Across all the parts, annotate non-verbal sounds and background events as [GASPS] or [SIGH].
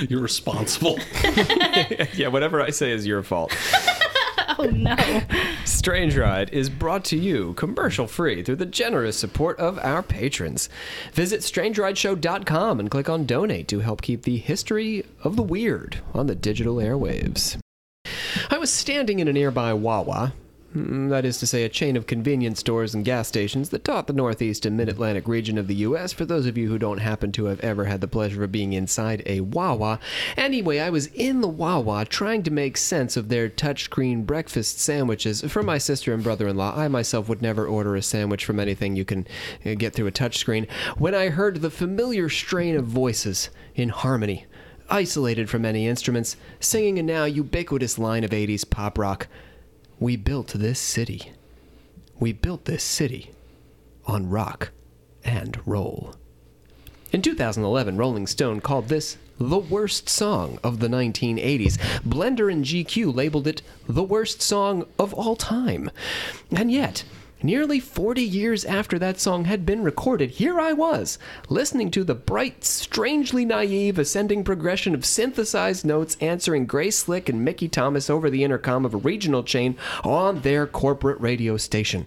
You're responsible. [LAUGHS] yeah, whatever I say is your fault. [LAUGHS] Oh no. Strange Ride is brought to you commercial free through the generous support of our patrons. Visit strangerideshow.com and click on donate to help keep the history of the weird on the digital airwaves. I was standing in a nearby Wawa. Mm, That is to say, a chain of convenience stores and gas stations that dot the northeast and mid Atlantic region of the U.S. For those of you who don't happen to have ever had the pleasure of being inside a Wawa. Anyway, I was in the Wawa trying to make sense of their touchscreen breakfast sandwiches. For my sister and brother in law, I myself would never order a sandwich from anything you can uh, get through a touchscreen. When I heard the familiar strain of voices in harmony isolated from any instruments, singing a now ubiquitous line of 80s pop rock. We built this city. We built this city on rock and roll. In 2011, Rolling Stone called this the worst song of the 1980s. Blender and GQ labeled it the worst song of all time. And yet, nearly 40 years after that song had been recorded, here I was, listening to the bright, strangely naive ascending progression of synthesized notes answering Grace Slick and Mickey Thomas over the intercom of a regional chain on their corporate radio station.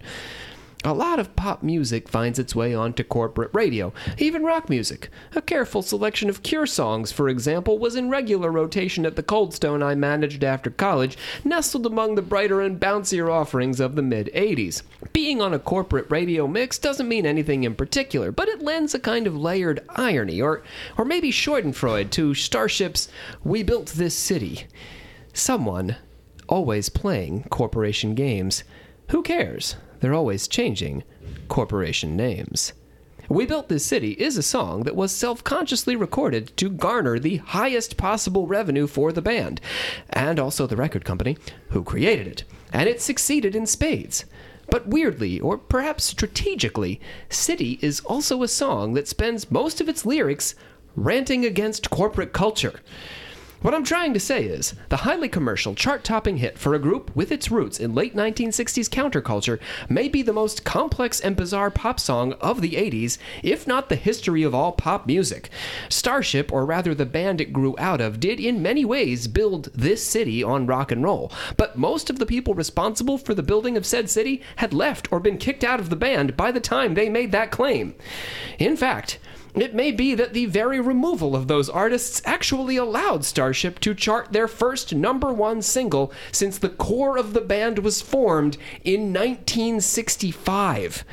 A lot of pop music finds its way onto corporate radio, even rock music. A careful selection of Cure songs, for example, was in regular rotation at the Cold Stone I managed after college, nestled among the brighter and bouncier offerings of the mid 80s. Being on a corporate radio mix doesn't mean anything in particular, but it lends a kind of layered irony, or, or maybe Schadenfreude, to Starship's We Built This City. Someone always playing corporation games. Who cares? They're always changing corporation names. We Built This City is a song that was self consciously recorded to garner the highest possible revenue for the band, and also the record company who created it, and it succeeded in spades. But weirdly, or perhaps strategically, City is also a song that spends most of its lyrics ranting against corporate culture. What I'm trying to say is, the highly commercial, chart topping hit for a group with its roots in late 1960s counterculture may be the most complex and bizarre pop song of the 80s, if not the history of all pop music. Starship, or rather the band it grew out of, did in many ways build this city on rock and roll, but most of the people responsible for the building of said city had left or been kicked out of the band by the time they made that claim. In fact, it may be that the very removal of those artists actually allowed Starship to chart their first number one single since the core of the band was formed in 1965.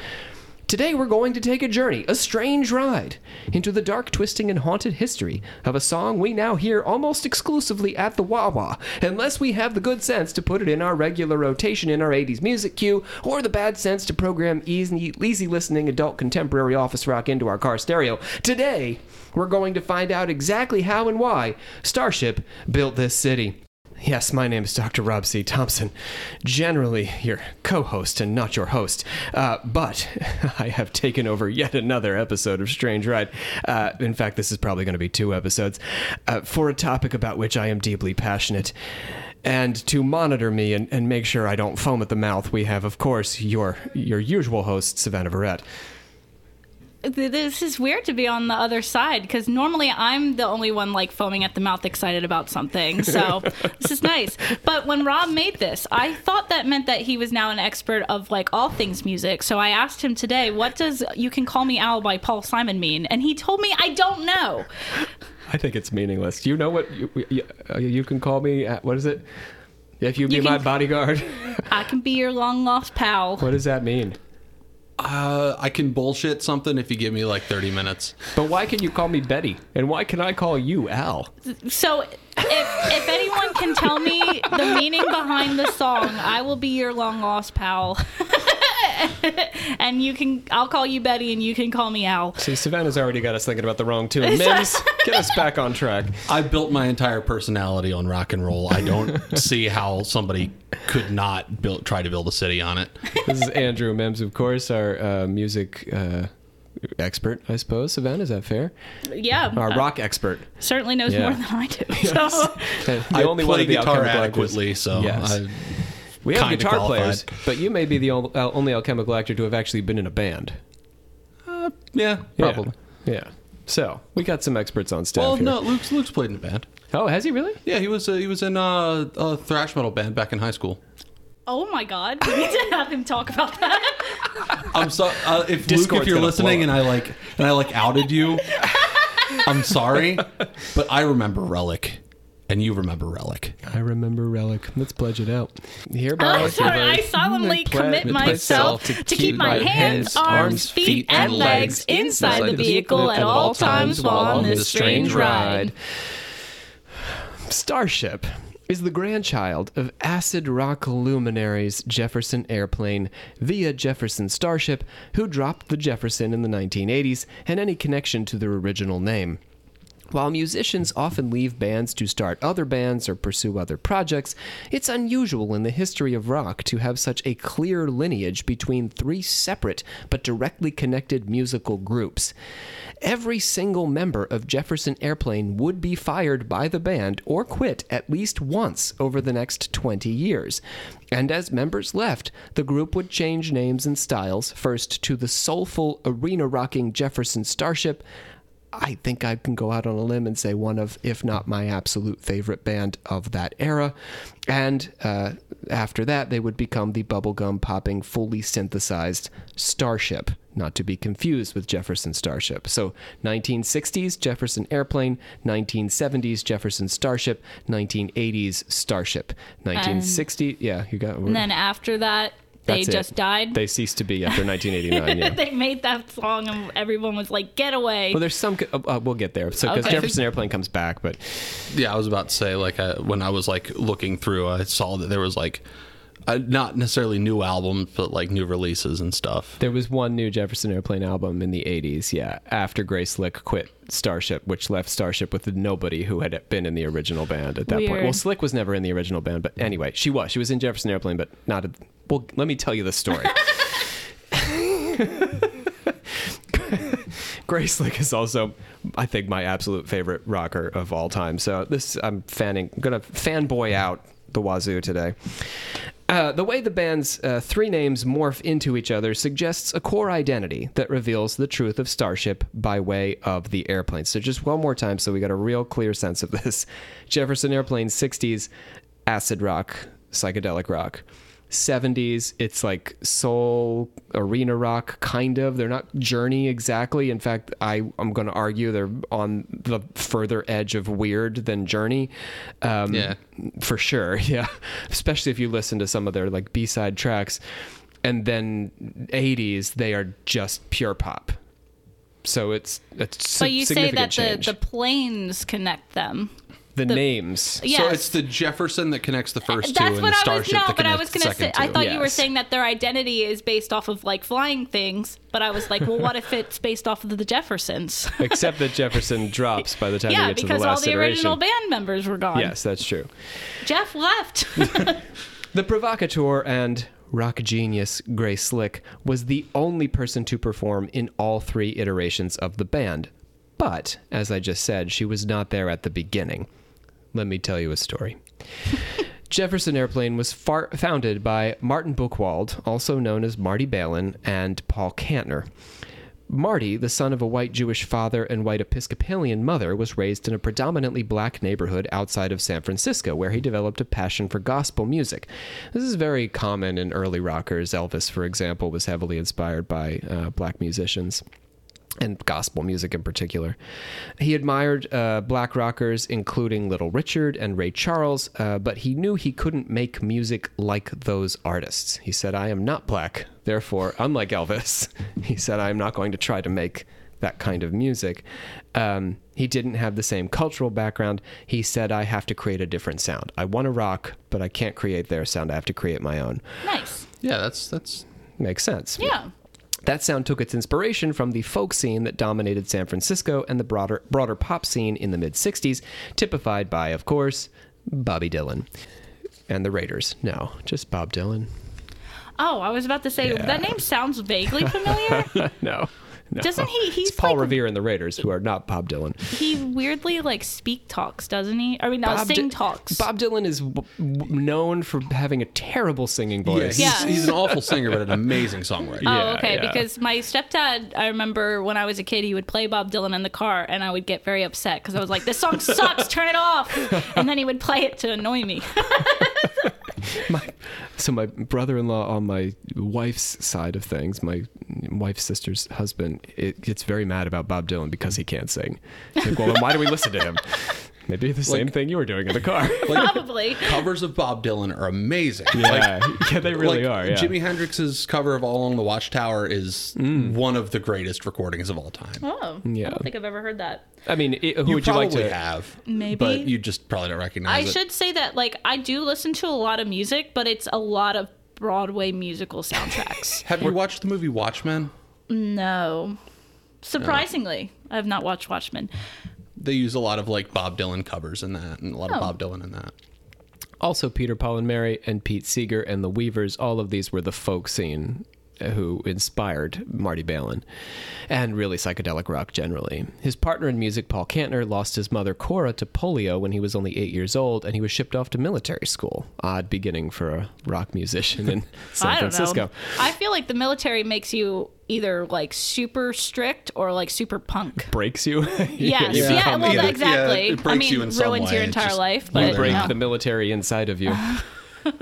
Today, we're going to take a journey, a strange ride, into the dark, twisting, and haunted history of a song we now hear almost exclusively at the Wawa, unless we have the good sense to put it in our regular rotation in our 80s music queue, or the bad sense to program easy, easy listening adult contemporary office rock into our car stereo. Today, we're going to find out exactly how and why Starship built this city. Yes, my name is Dr. Rob C. Thompson, generally your co host and not your host. Uh, but [LAUGHS] I have taken over yet another episode of Strange Ride. Uh, in fact, this is probably going to be two episodes uh, for a topic about which I am deeply passionate. And to monitor me and, and make sure I don't foam at the mouth, we have, of course, your your usual host, Savannah Verrett. This is weird to be on the other side because normally I'm the only one like foaming at the mouth, excited about something. So [LAUGHS] this is nice. But when Rob made this, I thought that meant that he was now an expert of like all things music. So I asked him today, "What does "You Can Call Me Al" by Paul Simon mean?" And he told me, "I don't know." I think it's meaningless. Do you know what you, you, uh, you can call me? At, what is it? If you be You my bodyguard. I can be your long lost pal. what does that mean? Uh, I can bullshit something if you give me like 30 minutes. But why can you call me Betty? And why can I call you Al? So if if anyone can tell me the meaning behind the song, I will be your long lost pal. [LAUGHS] [LAUGHS] and you can I'll call you Betty and you can call me Al. See, Savannah's already got us thinking about the wrong tune. [LAUGHS] Mims, get us back on track. I built my entire personality on rock and roll. I don't [LAUGHS] see how somebody could not build, try to build a city on it. This is Andrew Mims, of course, our uh, music uh, expert, I suppose. Savannah, is that fair? Yeah. Our uh, rock expert. certainly knows Yeah. more than I do. So The I only play the guitar adequately, so Yes. I, We have kinda guitar qualified. players, but you may be the ol- uh, only alchemical actor to have actually been in a band. yeah, Yeah. probably. Yeah. So we got some experts on staff Well, here. no, Luke's Luke's played in a band. Oh, has he really? Yeah, he was uh, he was in uh, a thrash metal band back in high school. Oh my god, [LAUGHS] we need to have him talk about that. [LAUGHS] I'm sorry uh, if Luke, Discord's if you're gonna listening blow and I like and I like outed you, I'm sorry, [LAUGHS] but I remember Relic, and you remember Relic. I remember Relic. Let's pledge it out. Hereby, oh, I'm sorry, I solemnly commit myself to keep my hands, arms, feet, and legs inside the vehicle at all times while on this strange ride. Starship is the grandchild of acid rock luminaries Jefferson Airplane via Jefferson Starship, who dropped the Jefferson in the 1980s and any connection to their original name. While musicians often leave bands to start other bands or pursue other projects, it's unusual in the history of rock to have such a clear lineage between three separate but directly connected musical groups. Every single member of Jefferson Airplane would be fired by the band or quit at least once over the next 20 years. And as members left, the group would change names and styles, first to the soulful, arena rocking Jefferson Starship, I think I can go out on a limb and say one of, if not my absolute favorite band of that era. And uh, after that, they would become the bubblegum popping, fully synthesized Starship, not to be confused with Jefferson Starship. So 1960s Jefferson Airplane, 1970s Jefferson Starship, 1980s Starship. 1960, yeah, you got. And then after that, they That's it. just died. They ceased to be after [LAUGHS] 1989. Yeah. [LAUGHS] they made that song and everyone was like, "Get away!" Well, there's some. Uh, uh, we'll get there. So, because Okay. Jefferson Airplane comes back, but Yeah, I was about to say like I, when I was like looking through, I saw that there was like uh, not necessarily new albums, but like new releases and stuff. There was one new Jefferson Airplane album in the 80s, yeah, after Grace Slick quit Starship, which left Starship with nobody who had been in the original band at that point. Well, Slick was never in the original band, but anyway, she was. She was in Jefferson Airplane, but not. Well, let me tell you the story. [LAUGHS] Grace Slick is also, I think, my absolute favorite rocker of all time. So this, I'm fanning, gonna fanboy out the wazoo today. Uh, the way the band's uh, three names morph into each other suggests a core identity that reveals the truth of Starship by way of the airplane. So, just one more time, so we got a real clear sense of this. Jefferson Airplane 60s, acid rock, psychedelic rock. 70s, it's like soul, arena rock, kind of. They're not journey exactly. In fact, I, I'm going to argue they're on the further edge of weird than journey. Um, Yeah. for sure [LAUGHS] yeah especially if you listen to some of their like b-side tracks and then 80s they are just pure pop so it's it's but you say that the, the planes connect them. The, names Yes. So it's the Jefferson that connects the first two, and what the I was Starship no, that but I connects was the gonna say. second I two. thought you were saying that their identity is based off of like flying things, but I was like, well, what if it's based off of the Jeffersons? [LAUGHS] except that jefferson [LAUGHS] drops by the time yeah, you get to the last Yeah, because all the iteration original band members were gone. yes that's true Jeff left. [LAUGHS] The provocateur and rock genius Grace Slick was the only person to perform in all three iterations of the band. But, as I just said, she was not there at the beginning. Let me tell you a story. [LAUGHS] Jefferson Airplane was far- founded by Martin Buchwald, also known as Marty Balin, and Paul Kantner. Marty, the son of a white Jewish father and white Episcopalian mother, was raised in a predominantly black neighborhood outside of San Francisco, where he developed a passion for gospel music. This is very common in early rockers. Elvis, for example, was heavily inspired by uh, black musicians and gospel music in particular. He admired uh, black rockers, including Little Richard and Ray Charles, uh, but he knew he couldn't make music like those artists. He said, I am not black, therefore, unlike Elvis, [LAUGHS] he said, I am not going to try to make that kind of music. Um, he didn't have the same cultural background. He said, I have to create a different sound. I want to rock, but I can't create their sound. I have to create my own. nice. Yeah, that's that's Makes sense. Yeah. That sound took its inspiration from the folk scene that dominated San Francisco and the broader broader pop scene in the mid 60s, typified by, of course, Bobby Dylan. And the Raiders. No, just Bob Dylan. Oh, I was about to say Yeah. that name sounds vaguely familiar. [LAUGHS] no. Doesn't he? He's it's Paul like, Revere and the Raiders, who are not Bob Dylan. He weirdly like speak talks, doesn't he? I mean, no, Bob sing Dy- talks. Bob Dylan is w- w- known for having a terrible singing Yeah, voice. he's, Yeah. he's an awful singer, but an amazing songwriter. Oh, Yeah, okay. yeah. Because my stepdad, I remember when I was a kid, he would play Bob Dylan in the car, and I would get very upset because I was like, "This song sucks. Turn it off." And then he would play it to annoy me. [LAUGHS] [LAUGHS] my, so my brother-in-law on my wife's side of things, my wife's sister's husband, it gets very mad about Bob Dylan because he can't sing. Like, well, then why do we listen to him? Maybe the same thing you were doing in the car. [LAUGHS] Like, Probably. Covers of Bob Dylan are amazing. yeah, [LAUGHS] yeah, they really like, are. Yeah. Jimi Hendrix's cover of All Along the Watchtower is mm. one of the greatest recordings of all time. Oh, Yeah. I don't think I've ever heard that. I mean, it, who you would you like to? have, Maybe. but you just probably don't recognize it. I it. should say that, like, I do listen to a lot of music, but it's a lot of Broadway musical soundtracks. [LAUGHS] Have you watched the movie Watchmen? no. Surprisingly, I have not watched Watchmen. They use a lot of like Bob Dylan covers in that, and a lot of Oh. Bob Dylan in that. Also, Peter, Paul, and Mary, and Pete Seeger and the Weavers. All of these were the folk scene who inspired Marty Balin, and really psychedelic rock generally. His partner in music, Paul Kantner, lost his mother Cora to polio when he was only eight years old, and he was shipped off to military school. Odd beginning for a rock musician in [LAUGHS] San I don't Francisco. know. I feel like the military makes you either like super strict or like super punk. Breaks you. [LAUGHS] Yes. you Yeah. well, either- exactly. yeah, it I mean, you in some ruins way. your entire just- life. you But break no. the military inside of you. [LAUGHS]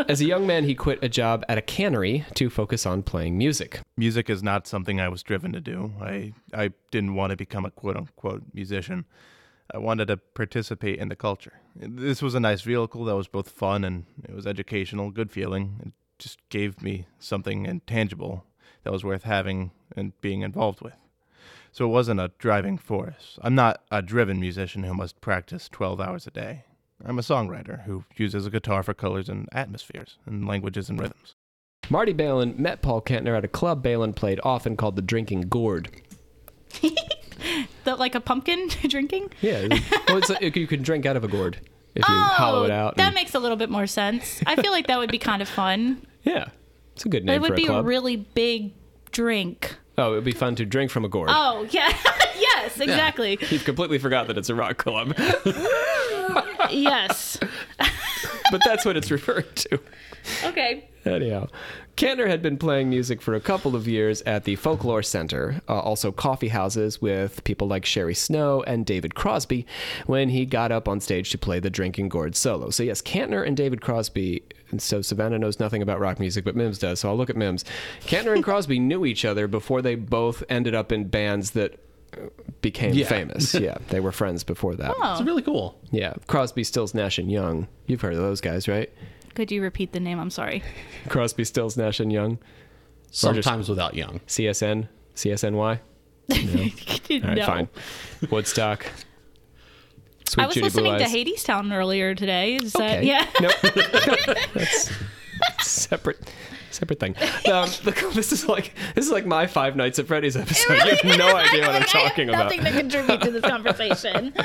As a young man, he quit a job at a cannery to focus on playing music. music is not something I was driven to do. I I didn't want to become a quote unquote musician. I wanted to participate in the culture. This was a nice vehicle that was both fun and it was educational, good feeling. It just gave me something intangible that was worth having and being involved with. So it wasn't a driving force. I'm not a driven musician who must practice 12 hours a day. I'm a songwriter who uses a guitar for colors and atmospheres and languages and rhythms. Marty Balin met Paul Kantner at a club Balin played often called the Drinking Gourd. [LAUGHS] The, like a pumpkin [LAUGHS] drinking. Yeah, well, it's like, you can drink out of a gourd if you oh, hollow it out. Oh, That and- makes a little bit more sense. I feel like that would be kind of fun. [LAUGHS] yeah, it's a good name. It would for a be a really big drink. oh, it would be fun to drink from a gourd. Oh, yeah. yes, exactly. You've completely forgot that it's a rock club, yes. [LAUGHS] but that's what it's referred to. Okay. Anyhow, Kantner had been playing music for a couple of years at the Folklore Center, uh, also coffee houses with people like Sherry Snow and David Crosby, when he got up on stage to play the Drinking Gourd solo. So, yes, Kantner and David Crosby. And so Savannah knows nothing about rock music, but Mims does. So I'll look at Mims. Kantner and [LAUGHS] Crosby knew each other before they both ended up in bands that became Yeah. famous. [LAUGHS] yeah, they were friends before that. Oh. It's really cool. Yeah, Crosby, Stills, Nash and Young. You've heard of those guys, right? Could you repeat the name? I'm sorry. [LAUGHS] Crosby, Stills, Nash and Young. Sometimes without Young. CSN, CSNY. [LAUGHS] All right, no. fine. Woodstock. Sweet I was Judy listening to Eyes. Hadestown earlier today. Is that yeah? Nope. That's separate. Separate thing. Um, [LAUGHS] the- this is like this is like my Five Nights at Freddy's episode. You have no idea what I'm talking I have about. Nothing to contribute to this conversation. [LAUGHS]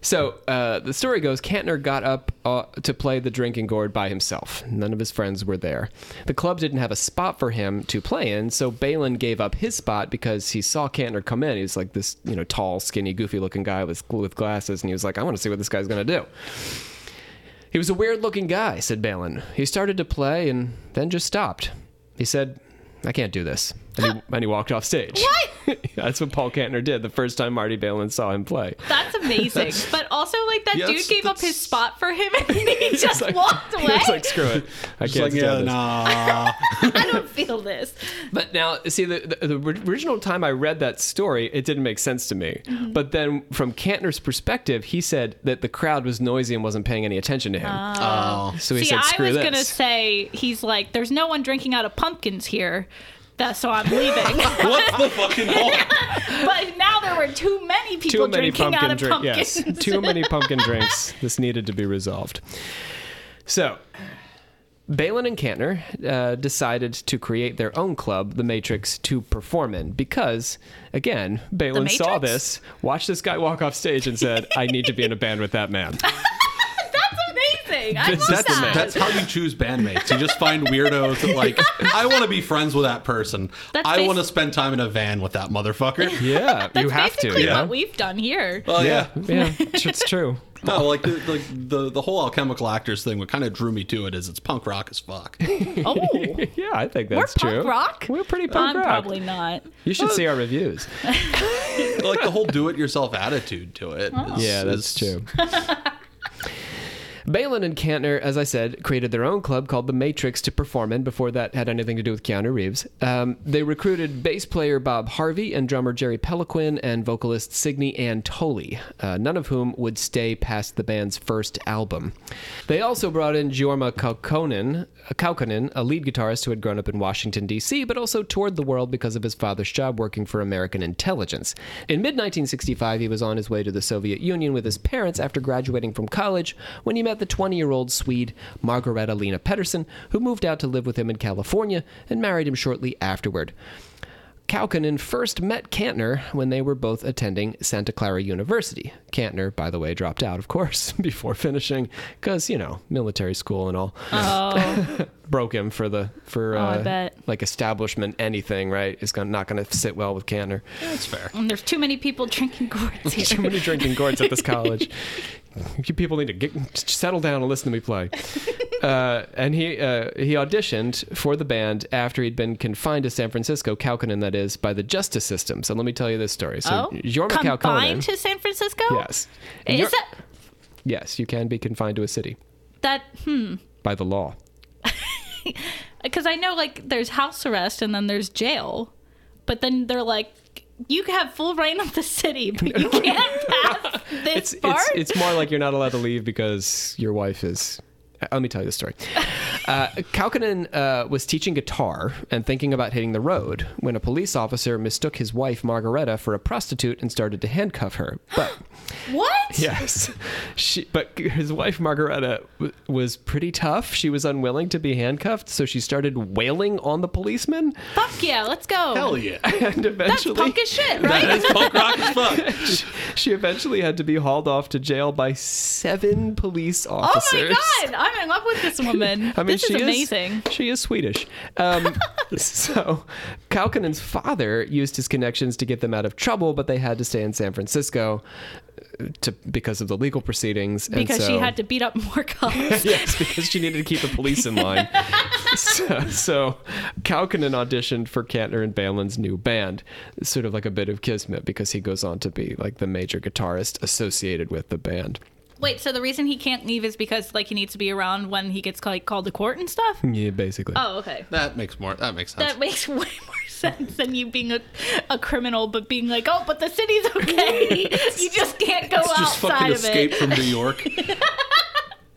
So uh, the story goes, Kantner got up uh, to play the drinking gourd by himself. None of his friends were there. The club didn't have a spot for him to play in, so Balin gave up his spot because he saw Kantner come in. He was like this, you know, tall, skinny, goofy-looking guy with with glasses, and he was like, "I want to see what this guy's gonna do." He was a weird-looking guy," said Balin. He started to play and then just stopped. He said, "I can't do this," and he, and he walked off stage. What? [LAUGHS] That's what Paul Kantner did the first time Marty Balin saw him play. That's amazing. But also, like that Yeah, dude that's- gave up his spot for him, and he [LAUGHS] just like- walked away. was like, "Screw it, I It's can't like, yeah, this." nah. [LAUGHS] I don't feel this. But now, see, the, the, the original time I read that story, it didn't make sense to me. Mm-hmm. But then, from Kantner's perspective, he said that the crowd was noisy and wasn't paying any attention to him. oh. so he See, said, I was this." gonna say he's like, there's no one drinking out of pumpkins here. That, so I'm leaving. [LAUGHS] What's the fucking [LAUGHS] but now there were too many people Too many drinking out pumpkin of drinks. pumpkins. Yes, too [LAUGHS] many pumpkin drinks. This needed to be resolved. So. Balin and Kantner uh, decided to create their own club, The Matrix, to perform in because, again, Balin saw this, watched this guy walk off stage, and said, I need to be in a band with that man. That's amazing. amazing. I love That's that. that's how you choose bandmates. You just find weirdos that like I want to be friends with that person. That's I want to spend time in a van with that motherfucker. [LAUGHS] Yeah, That's you have to. basically You what we've done here. Oh yeah. yeah, it's true. [LAUGHS] No, like the, the the the whole alchemical actors thing. What kind of drew me to it is it's punk rock as fuck. [LAUGHS] Oh, Yeah, I think we're that's punk true. rock. We're pretty punk I'm rock. probably not. You should see our reviews. like the whole do-it-yourself attitude to it. Oh. is- Yeah, that's is- true. Balin and Kantner, as I said, created their own club called the Matrix to perform in before that had anything to do with Keanu Reeves. Um, they recruited bass player Bob Harvey and drummer Jerry Peloquin and vocalist Signe Antoli, uh, none of whom would stay past the band's first album. They also brought in Jorma Kaukonen, Kaukonen, a lead guitarist who had grown up in Washington, D.C., but also toured the world because of his father's job working for American intelligence. In mid 1965, he was on his way to the Soviet Union with his parents after graduating from college when he met the 20 year old Swede Margareta Lena Pedersen, who moved out to live with him in California and married him shortly afterward. Kaukonen first met Kantner when they were both attending Santa Clara University. Kantner, by the way, dropped out, of course, [LAUGHS] before finishing, because you know, military school and all Oh, [LAUGHS] broke him for the for Oh, I uh, bet. like establishment anything. Right, is gonna, not going to sit well with Kantner. That's fair. and there's too many people drinking gourds [LAUGHS] here. Too many drinking gourds at this college. You people need to get settle down and listen to me play. [LAUGHS] Uh, and he uh, he auditioned for the band after he'd been confined to San Francisco, Kaukonen that is, by the justice system. So let me tell you this story. So Oh, Jorma Kaukonen, to San Francisco. yes, Is that yes, you can be confined to a city that? Hmm. by the law. [LAUGHS] Because I know like there's house arrest and then there's jail, but then they're like. You have full reign of the city, but you [LAUGHS] can't pass this It's part. it's it's more like you're not allowed to leave because your wife is. Uh, Let me tell you the story. Uh, Kaukonen uh, was teaching guitar and thinking about hitting the road when a police officer mistook his wife Margareta for a prostitute and started to handcuff her. [GASPS] But what? yes, [LAUGHS] she, but his wife Margareta w- was pretty tough. She was unwilling to be handcuffed, so she started wailing on the policeman, Fuck yeah, let's go. Hell yeah. [LAUGHS] and That's eventually punk as shit, right? That's punk rock as fuck. [LAUGHS] she eventually had to be hauled off to jail by seven police officers. Oh my god, I'm in love with this woman. [LAUGHS] I mean, this she is amazing. She is Swedish. Um, [LAUGHS] so, Kaukonen's father used his connections to get them out of trouble, but they had to stay in San Francisco uh, to because of the legal proceedings. and because she had to beat up more cops. [LAUGHS] yes, because she needed to keep the police in line. so, so Kaukonen auditioned for Kantner and Balin's new band. It's sort of like a bit of kismet because he goes on to be like the major guitarist associated with the band. Wait, so the reason he can't leave is because like he needs to be around when he gets like called to court and stuff? [LAUGHS] Yeah, basically. Oh, okay. That makes more. That makes sense. That makes [LAUGHS] way more sense than you being a, a criminal, but being like, oh, but the city's okay. [LAUGHS] you just can't go It's just outside fucking of escape it. from New York.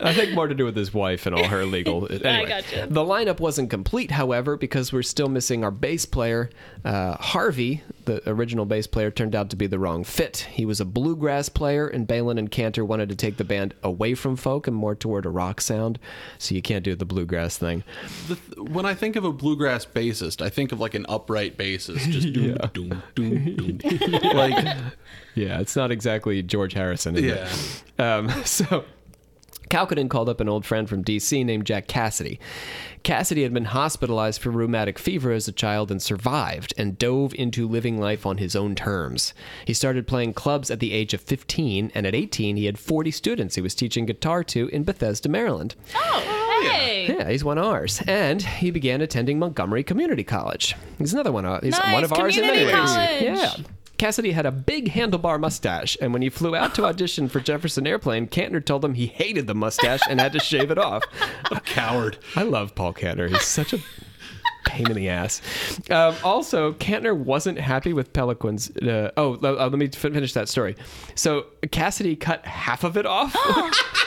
I think more to do with his wife and all her [LAUGHS] legal. Anyway, gotcha. The lineup wasn't complete, however, because we're still missing our bass player. Uh, Harvey, the original bass player, turned out to be the wrong fit. He was a bluegrass player, and Balin and Kantner wanted to take the band away from folk and more toward a rock sound. So you can't do the bluegrass thing. The th- when I think of a bluegrass bassist, I think of like an upright bassist, just [LAUGHS] doom, Yeah. doom, doom, doom. [LAUGHS] like Yeah, it's not exactly George Harrison. Is yeah. It? Um, so Kaukonen called up an old friend from D.C. named Jack Cassidy. Cassidy had been hospitalized for rheumatic fever as a child and survived and dove into living life on his own terms. He started playing clubs at the age of 15, and at 18, he had 40 students he was teaching guitar to in Bethesda, Maryland. Oh, hey. Yeah, he's one of ours. And he began attending Montgomery Community College. He's another one. Of, he's Nice, one of ours in many ways. Yeah. Cassidy had a big handlebar mustache, and when he flew out to [LAUGHS] audition for Jefferson Airplane, Kantner told him he hated the mustache and had to shave it off. A coward. I love Paul Kantner. He's such a pain in the ass. Um, also, Kantner wasn't happy with Peloquin's. Uh, oh, uh, let me finish that story. So Cassidy cut half of it off. [GASPS]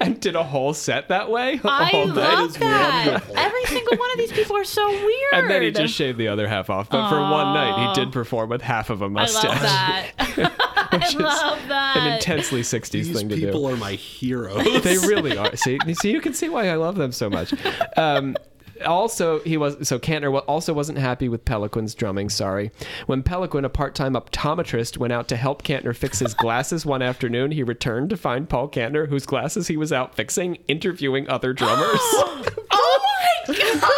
And did a whole set that way. [LAUGHS] I all day. love is that. Every single one of these people are so weird. And then he just shaved the other half off. But for one night, he did perform with half of a mustache. I love that. [LAUGHS] I love that. An intensely 60s These thing to do. people do. are my heroes. They really are. See, see, you can see why I love them so much. [LAUGHS] Um, Also, he was so Kantner also wasn't happy with Peloquin's drumming. Sorry, when Peloquin, a part-time optometrist, went out to help Kantner fix his [LAUGHS] glasses one afternoon, he returned to find Paul Kantner, whose glasses he was out fixing, interviewing other drummers. [GASPS] Oh my god!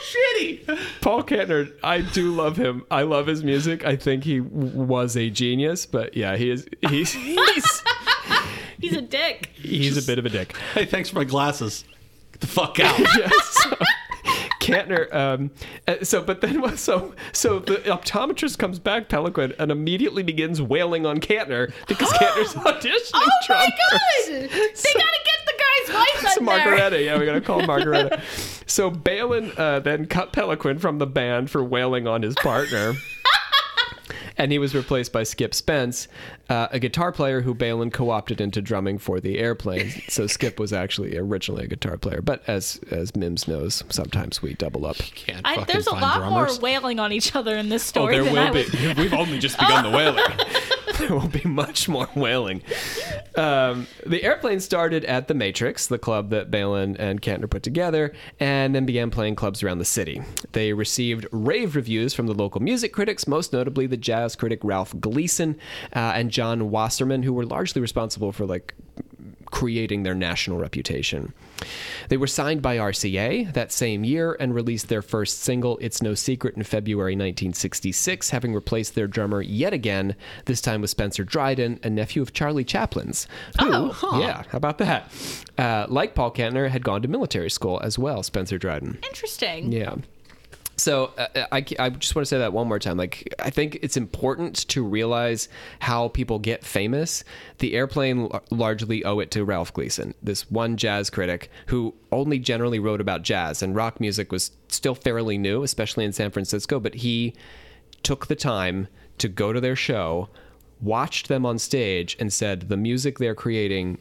Shitty. Paul Kantner, I do love him. I love his music. I think he was a genius, but yeah, he is. He's [LAUGHS] he's, He's a dick. he's a bit of a dick. Hey, thanks for my glasses. Get the fuck [LAUGHS] out. yes. Kantner, um, uh, so but then what- [LAUGHS] so so the optometrist comes back, Peloquin, and immediately begins wailing on Kantner because [GASPS] Kantner's auditioning Oh my drummers. god! [LAUGHS] They gotta get the guy's wife It's there. Margareta, yeah, we gotta call [LAUGHS] Margareta. so Balin uh, then cut Peloquin from the band for wailing on his partner. And he was replaced by Skip Spence, uh, a guitar player who Balin co-opted into drumming for the airplane. So Skip was actually originally a guitar player, but as as Mims knows, sometimes we double up. Can't I, there's a lot drummers. more wailing on each other in this story. Oh, story than I was. [LAUGHS] We've only just begun the wailing. [LAUGHS] there [LAUGHS] will be much more wailing. Um, the airplane started at the Matrix, the club that Balin and Kantner put together, and then began playing clubs around the city. They received rave reviews from the local music critics, most notably the jazz critic Ralph Gleason uh, and John Wasserman, who were largely responsible for like creating their national reputation. They were signed by RCA that same year and released their first single, It's No Secret, in February 1966, having replaced their drummer yet again, this time with Spencer Dryden, a nephew of Charlie Chaplin's. Who, Oh, huh. yeah, how about that? Uh, like Paul Kantner, had gone to military school as well, Spencer Dryden. Interesting. Yeah. So uh, I, I just want to say that one more time. Like I think it's important to realize how people get famous. The airplane l- largely owe it to Ralph Gleason, this one jazz critic who only generally wrote about jazz and rock music was still fairly new, especially in San Francisco. But he took the time to go to their show, watched them on stage, and said the music they're creating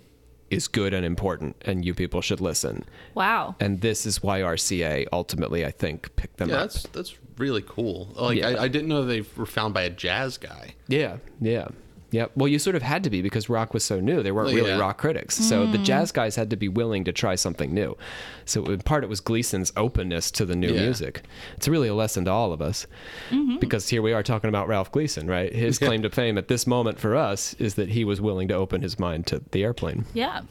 is good and important, and you people should listen Wow. and this is why RCA ultimately, I think, picked them Yeah, up. that's that's really cool. Like Yeah. I, I didn't know they were found by a jazz guy. Yeah, yeah, yeah. Well, you sort of had to be because rock was so new. There weren't really Yeah. rock critics, so the hmm. jazz guys had to be willing to try something new. So in part, it was Gleason's openness to the new Yeah. music. It's really a lesson to all of us mm-hmm. because here we are talking about Ralph Gleason, right? His claim to fame at this moment for us is that he was willing to open his mind to the airplane. Yeah.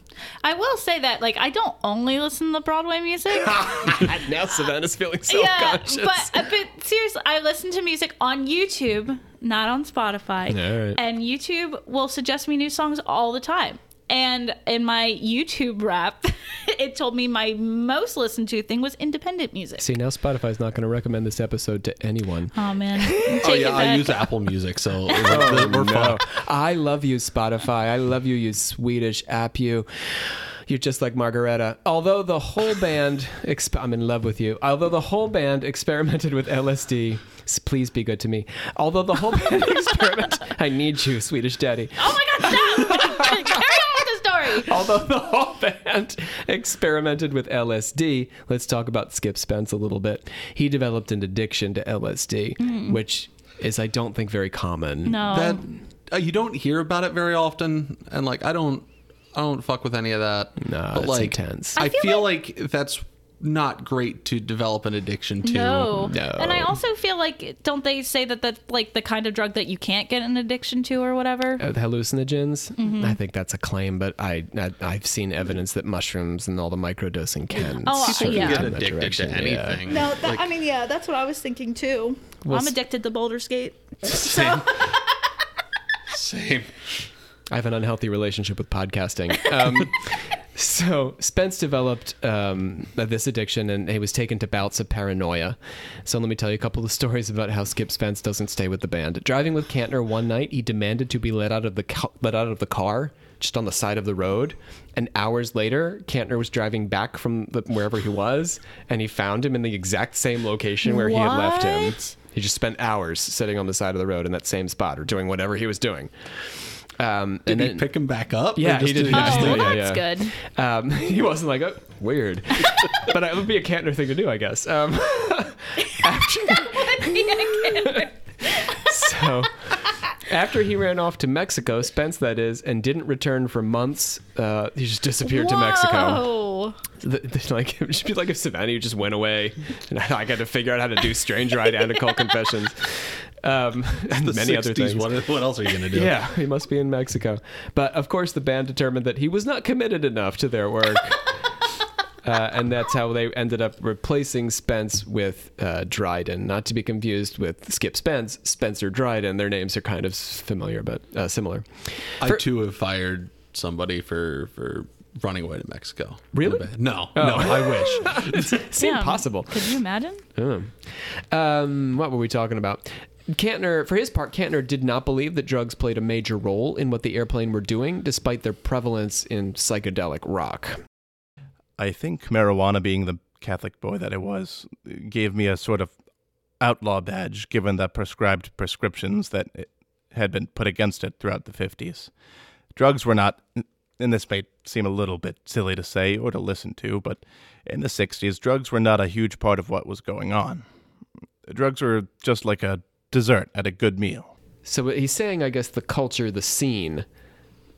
I will say that, like, I don't only listen to the Broadway music. [LAUGHS] now Savannah's feeling yeah, self-conscious. but uh, but seriously, I listen to music on YouTube, not on Spotify. All right. And YouTube will suggest me new songs all the time. And in my YouTube rap, [LAUGHS] it told me my most listened to thing was independent music. See, now Spotify's not going to recommend this episode to anyone. [LAUGHS] Oh man. Oh yeah, I use Apple Music, so [LAUGHS] we're, oh, we're No. fucked. I love you, Spotify. I love you, you Swedish app. You. You're just like Margareta. Although the whole band, exp- I'm in love with you. Although the whole band experimented with LSD, please be good to me. Although the whole band experimented, I need you, Swedish daddy. Oh my god, stop! Carry on with the story. [LAUGHS] Although the whole band experimented with LSD, let's talk about Skip Spence a little bit. He developed an addiction to LSD, which is, I don't think, very common. No. That uh, you don't hear about it very often, and like I don't, I don't fuck with any of that. No, but it's like intense. I, I feel feel like, that's not great to develop an addiction to. No. No. And I also feel like don't they say that that's like the kind of drug that you can't get an addiction to or whatever? Uh, the hallucinogens. I think that's a claim, but I, I I've seen evidence that mushrooms and all the microdosing can. Oh, sort of yeah. go Get addicted to direction, yeah. anything. No, that, I mean, yeah, that's what I was thinking too. I'm addicted to Baldur's Gate. Same. [LAUGHS] Same. I have an unhealthy relationship with podcasting. Um, [LAUGHS] so Spence developed um, this addiction, and he was taken to bouts of paranoia. So let me tell you a couple of stories about how Skip Spence doesn't stay with the band. Driving with Kantner one night, he demanded to be let out of the ca- let out of the car. Just on the side of the road, and hours later, Kantner was driving back from the, wherever he was, and he found him in the exact same location where he had left him. He just spent hours sitting on the side of the road in that same spot, or doing whatever he was doing. Um, Did and he then, pick him back up? Yeah, he just did. did He Oh, well, did, yeah, that's yeah. good. Um, [LAUGHS] he wasn't like, oh, weird. [LAUGHS] but it would be a Kantner thing to do, I guess. Um, [LAUGHS] after, so, after he ran off to Mexico, Spence that is, and didn't return for months, uh, he just disappeared to Mexico. Whoa. Oh. The, the- like it should be like if Savannah just went away and I, I got to figure out how to do Strange Ride and Occult Confessions, um, and [LAUGHS] The [LAUGHS] many other 60s, things. What, what else are you gonna do? Yeah, he must be in Mexico. But of course, the band determined that he was not committed enough to their work. [LAUGHS] Uh, and that's how they ended up replacing Spence with uh, Dryden, not to be confused with Skip Spence, Spencer Dryden. Their names are kind of familiar, but uh, similar. I For- too have fired somebody for for running away to Mexico. Really? No, Oh. no. I wish. Seemed Damn. possible. Could you imagine? Um, what were we talking about? Kantner, for his part, Kantner did not believe that drugs played a major role in what the airplane were doing, despite their prevalence in psychedelic rock. I think marijuana, being the Catholic boy that I was, gave me a sort of outlaw badge given the prescribed prescriptions that it had been put against it throughout the 50s. Drugs were not, and this may seem a little bit silly to say or to listen to, but in the 60s, drugs were not a huge part of what was going on. Drugs were just like a dessert at a good meal. So uh, he's saying, I guess, the culture, the scene,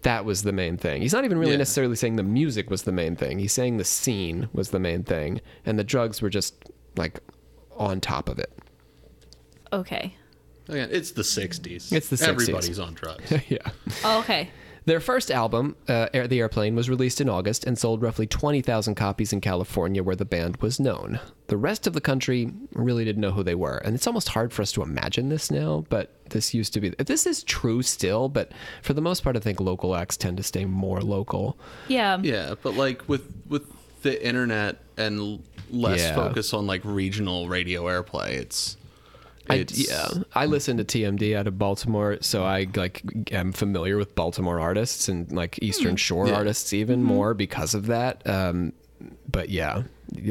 that was the main thing. He's not even really Yeah. necessarily saying the music was the main thing. He's saying the scene was the main thing, and the drugs were just like on top of it. Okay. Again, it's the '60s. It's the 60s. Everybody's on drugs. [LAUGHS] yeah. Oh, okay. Their first album, uh, Air, The Airplane, was released in August and sold roughly 20,000 copies in California, where the band was known. The rest of the country really didn't know who they were. And it's almost hard for us to imagine this now, but this used to be. This is true still, but for the most part, I think local acts tend to stay more local. Yeah. yeah, but like with with the internet and less Yeah. focus on like regional radio airplay, it's I, yeah, I listen to TMD out of Baltimore, so I like am familiar with Baltimore artists and like Eastern Shore Yeah. artists even more because of that. Um, but yeah,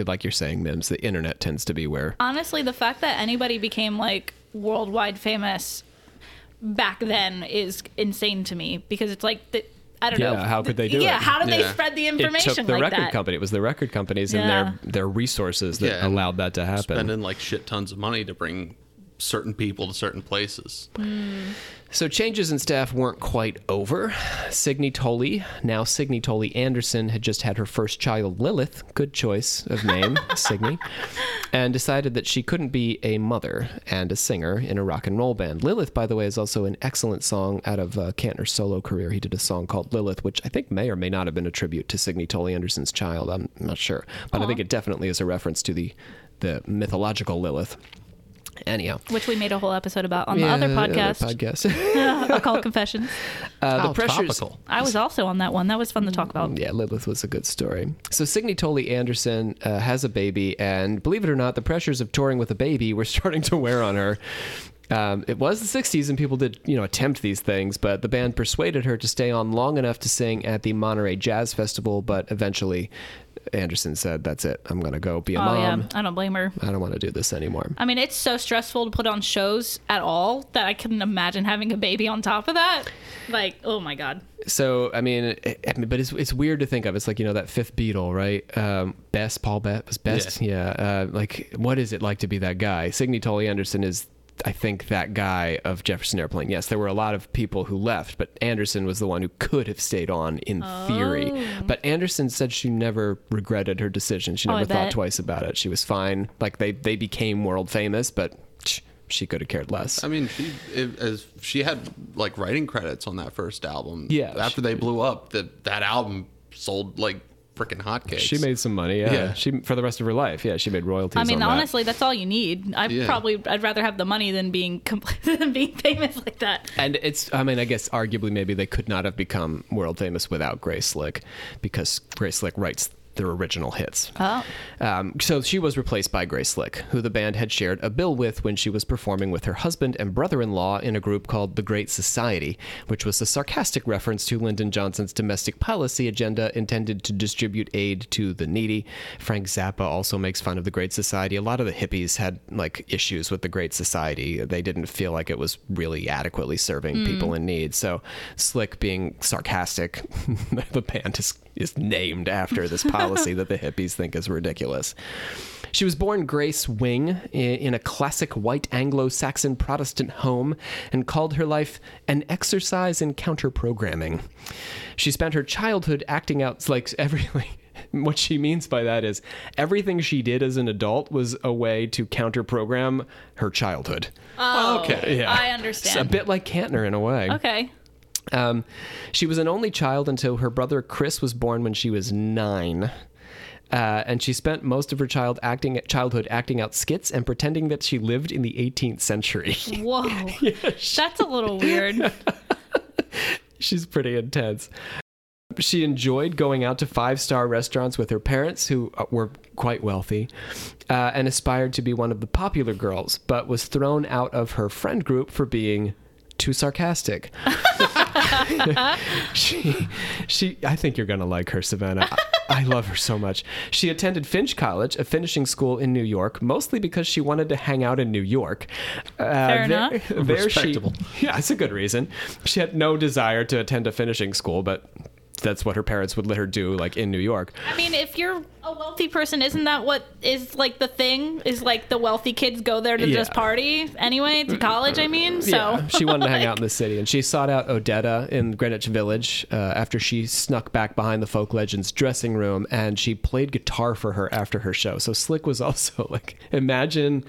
like you're saying, Mims, the internet tends to be where Honestly, the fact that anybody became like worldwide famous back then is insane to me because it's like the, I don't Yeah, know. how could they do yeah, it? Yeah, how did they spread the it information took the like record that? company. It was the record companies and their their resources that Yeah, allowed that to happen. spending like shit tons of money to bring certain people to certain places. So changes in staff weren't quite over. Signe Toly, now Signe Toly Anderson, had just had her first child, Lilith, good choice of name, [LAUGHS] Signe, and decided that she couldn't be a mother and a singer in a rock and roll band. Lilith, by the way, is also an excellent song out of uh, Kantner's solo career. He did a song called Lilith, which I think may or may not have been a tribute to Signe Toly Anderson's child. I'm not sure, but I think it definitely is a reference to the the mythological Lilith. Anyhow, Which we made a whole episode about on the other Yeah, podcast, podcast. [LAUGHS] Occult [LAUGHS] Confessions. Uh, the How pressures. topical. I was also on that one. That was fun to talk about. Yeah, Lilith was a good story. So Signe Toly Anderson uh, has a baby, and believe it or not, the pressures of touring with a baby were [LAUGHS] starting to wear on her. Um, it was the 60s, and people did, you know, attempt these things, but the band persuaded her to stay on long enough to sing at the Monterey Jazz Festival. But eventually, Anderson said, "That's it. I'm gonna go be a Oh mom. yeah, I don't blame her. I don't want to do this anymore." I mean, it's so stressful to put on shows at all that I couldn't imagine having a baby on top of that. Like, oh my god. So I mean, it, I mean, but it's it's weird to think of. It's like you know that fifth Beatle, right? Um, Best Paul Bet was best. Yeah. Uh, like, what is it like to be that guy? Signe Toly Anderson is, I think, that guy of Jefferson Airplane. Yes, there were a lot of people who left, but Anderson was the one who could have stayed on in theory. Oh. But Anderson said she never regretted her decision. She Oh, never thought bet. twice about it. She was fine. Like they they became world famous, but tch, she could have cared less. I mean, she it, as she had like writing credits on that first album. Yeah, After they blew up, that that album sold like freaking hotcakes. She made some money, yeah. Yeah. She for the rest of her life, yeah. She made royalties. I mean, on that. honestly, that's all you need. I Yeah. probably I'd rather have the money than being compl- [LAUGHS] than being famous like that. And it's, I mean, I guess arguably maybe they could not have become world famous without Grace Slick because Grace Slick writes their original hits. Oh. Um, so she was replaced by Grace Slick, who the band had shared a bill with when she was performing with her husband and brother in law in a group called The Great Society, which was a sarcastic reference to Lyndon Johnson's domestic policy agenda intended to distribute aid to the needy. Frank Zappa also makes fun of The Great Society. A lot of the hippies had like issues with The Great Society. They didn't feel like it was really adequately serving people in need. So Slick being sarcastic, [LAUGHS] the band is, is named after this [LAUGHS] policy that the hippies think is ridiculous. She was born Grace Wing in a classic white Anglo Saxon Protestant home and called her life an exercise in counter programming. She spent her childhood acting out like every. [LAUGHS] Like, what she means by that is everything she did as an adult was a way to counter program her childhood. Oh, Okay. Yeah. I understand. It's a bit like Kantner in a way. okay. Um, she was an only child until her brother Chris was born when she was nine. Uh, and she spent most of her child acting, childhood acting out skits and pretending that she lived in the 18th century. [LAUGHS] Whoa. That's a little weird. [LAUGHS] She's pretty intense. She enjoyed going out to five star restaurants with her parents, who uh, were quite wealthy, uh, and aspired to be one of the popular girls, but was thrown out of her friend group for being too sarcastic. [LAUGHS] [LAUGHS] she, she, I think you're gonna like her, Savannah. I, I love her so much. She attended Finch College, a finishing school in New York, mostly because she wanted to hang out in New York. Uh, Fair there, enough. there she- Respectable. yeah, it's a good reason. She had no desire to attend a finishing school, but that's what her parents would let her do, like in New York. I mean, if you're a wealthy person, isn't that what is like the thing? Is like the wealthy kids go there to just party anyway to college? I mean, so Yeah, [LAUGHS] she wanted to hang out in the [LAUGHS] city, and she sought out Odetta in Greenwich Village uh, after she snuck back behind the folk legends dressing room, and she played guitar for her after her show. So Slick was [LAUGHS] also like, imagine,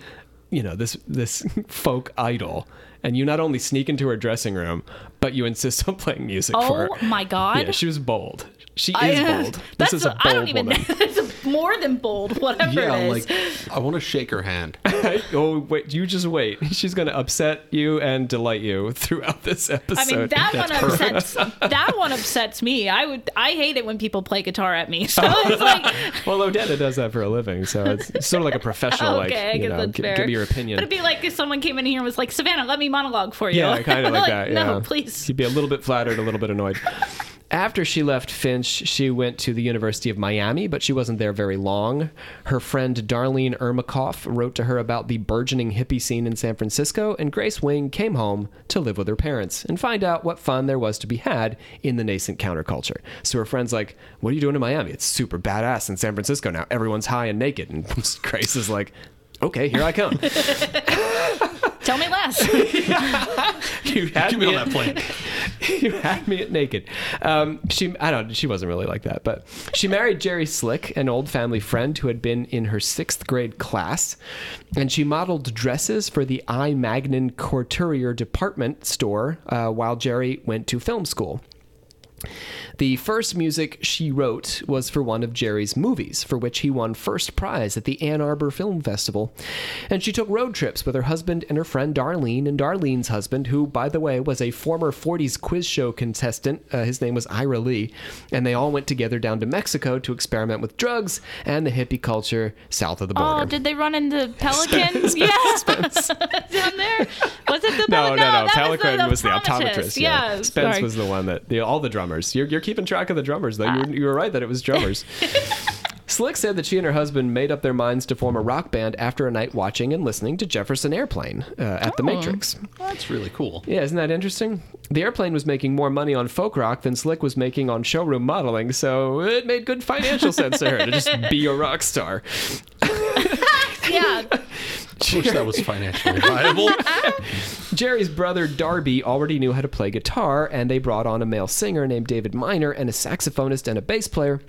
you know, this this folk idol, and you not only sneak into her dressing room, but you insist [LAUGHS] on playing music for Oh my god. Yeah, she was bold. She I- is bold. This That's is a a- bold I don't even woman. know. [LAUGHS] It's more than bold, [LAUGHS] whatever Yeah, it is. like I want to shake her hand. [LAUGHS] oh wait, you just wait. [LAUGHS] She's gonna upset you and delight you throughout this episode. I mean, that one upsets. that one upsets me. I would. I hate it when people play guitar at me. So oh. it's like, well, Odetta does that for a living, so it's, it's sort of like a professional, like okay, I you know, that's give me your opinion. But it'd be like if someone came in here and was like, "Savannah, let me monologue for you." yeah, kind of like, that. Yeah. No, please. She'd be a little bit flattered, a little bit annoyed. After she left Finch, she went to the University of Miami, but she wasn't there very long. Her friend Darlene Ermakoff wrote to her about the burgeoning hippie scene in San Francisco, and Grace Wing came home to live with her parents and find out what fun there was to be had in the nascent counterculture. So her friend's like, What are you doing in Miami? It's super badass in San Francisco now. Everyone's high and naked. And [LAUGHS] Grace is like, Okay, here I come. [LAUGHS] Tell me less. [LAUGHS] you had Get me on at- that plane. [LAUGHS] you had me at naked. Um, she, I don't. She wasn't really like that, but she married Jerry Slick, an old family friend who had been in her sixth grade class, and she modeled dresses for the I Magnin Couturier department store uh, while Jerry went to film school. The first music she wrote was for one of Jerry's movies, for which he won first prize at the Ann Arbor Film Festival. And she took road trips with her husband and her friend Darlene, and Darlene's husband, who, by the way, was a former 40s quiz show contestant. Uh, his name was Ira Lee. And they all went together down to Mexico to experiment with drugs and the hippie culture south of the border. Oh, did they run into [LAUGHS] pelicans? yeah, [LAUGHS] down there. Was it the no, pelican? no, no. that Peloquin was the, optometrist. optometrist. Yeah, Spence sorry. was the one that the, all the drummers. You're, you're keeping track of the drummers, though. you, you were right that it was drummers. [LAUGHS] Slick said that she and her husband made up their minds to form a rock band after a night watching and listening to Jefferson Airplane uh, at the Matrix. That's really cool. Yeah, isn't that interesting? The airplane was making more money on folk rock than Slick was making on showroom modeling, so it made good financial sense to her to just be a rock star. [LAUGHS] yeah. Wish that was financially [LAUGHS] viable. Jerry's brother Darby already knew how to play guitar, and they brought on a male singer named David Miner and a saxophonist and a bass player.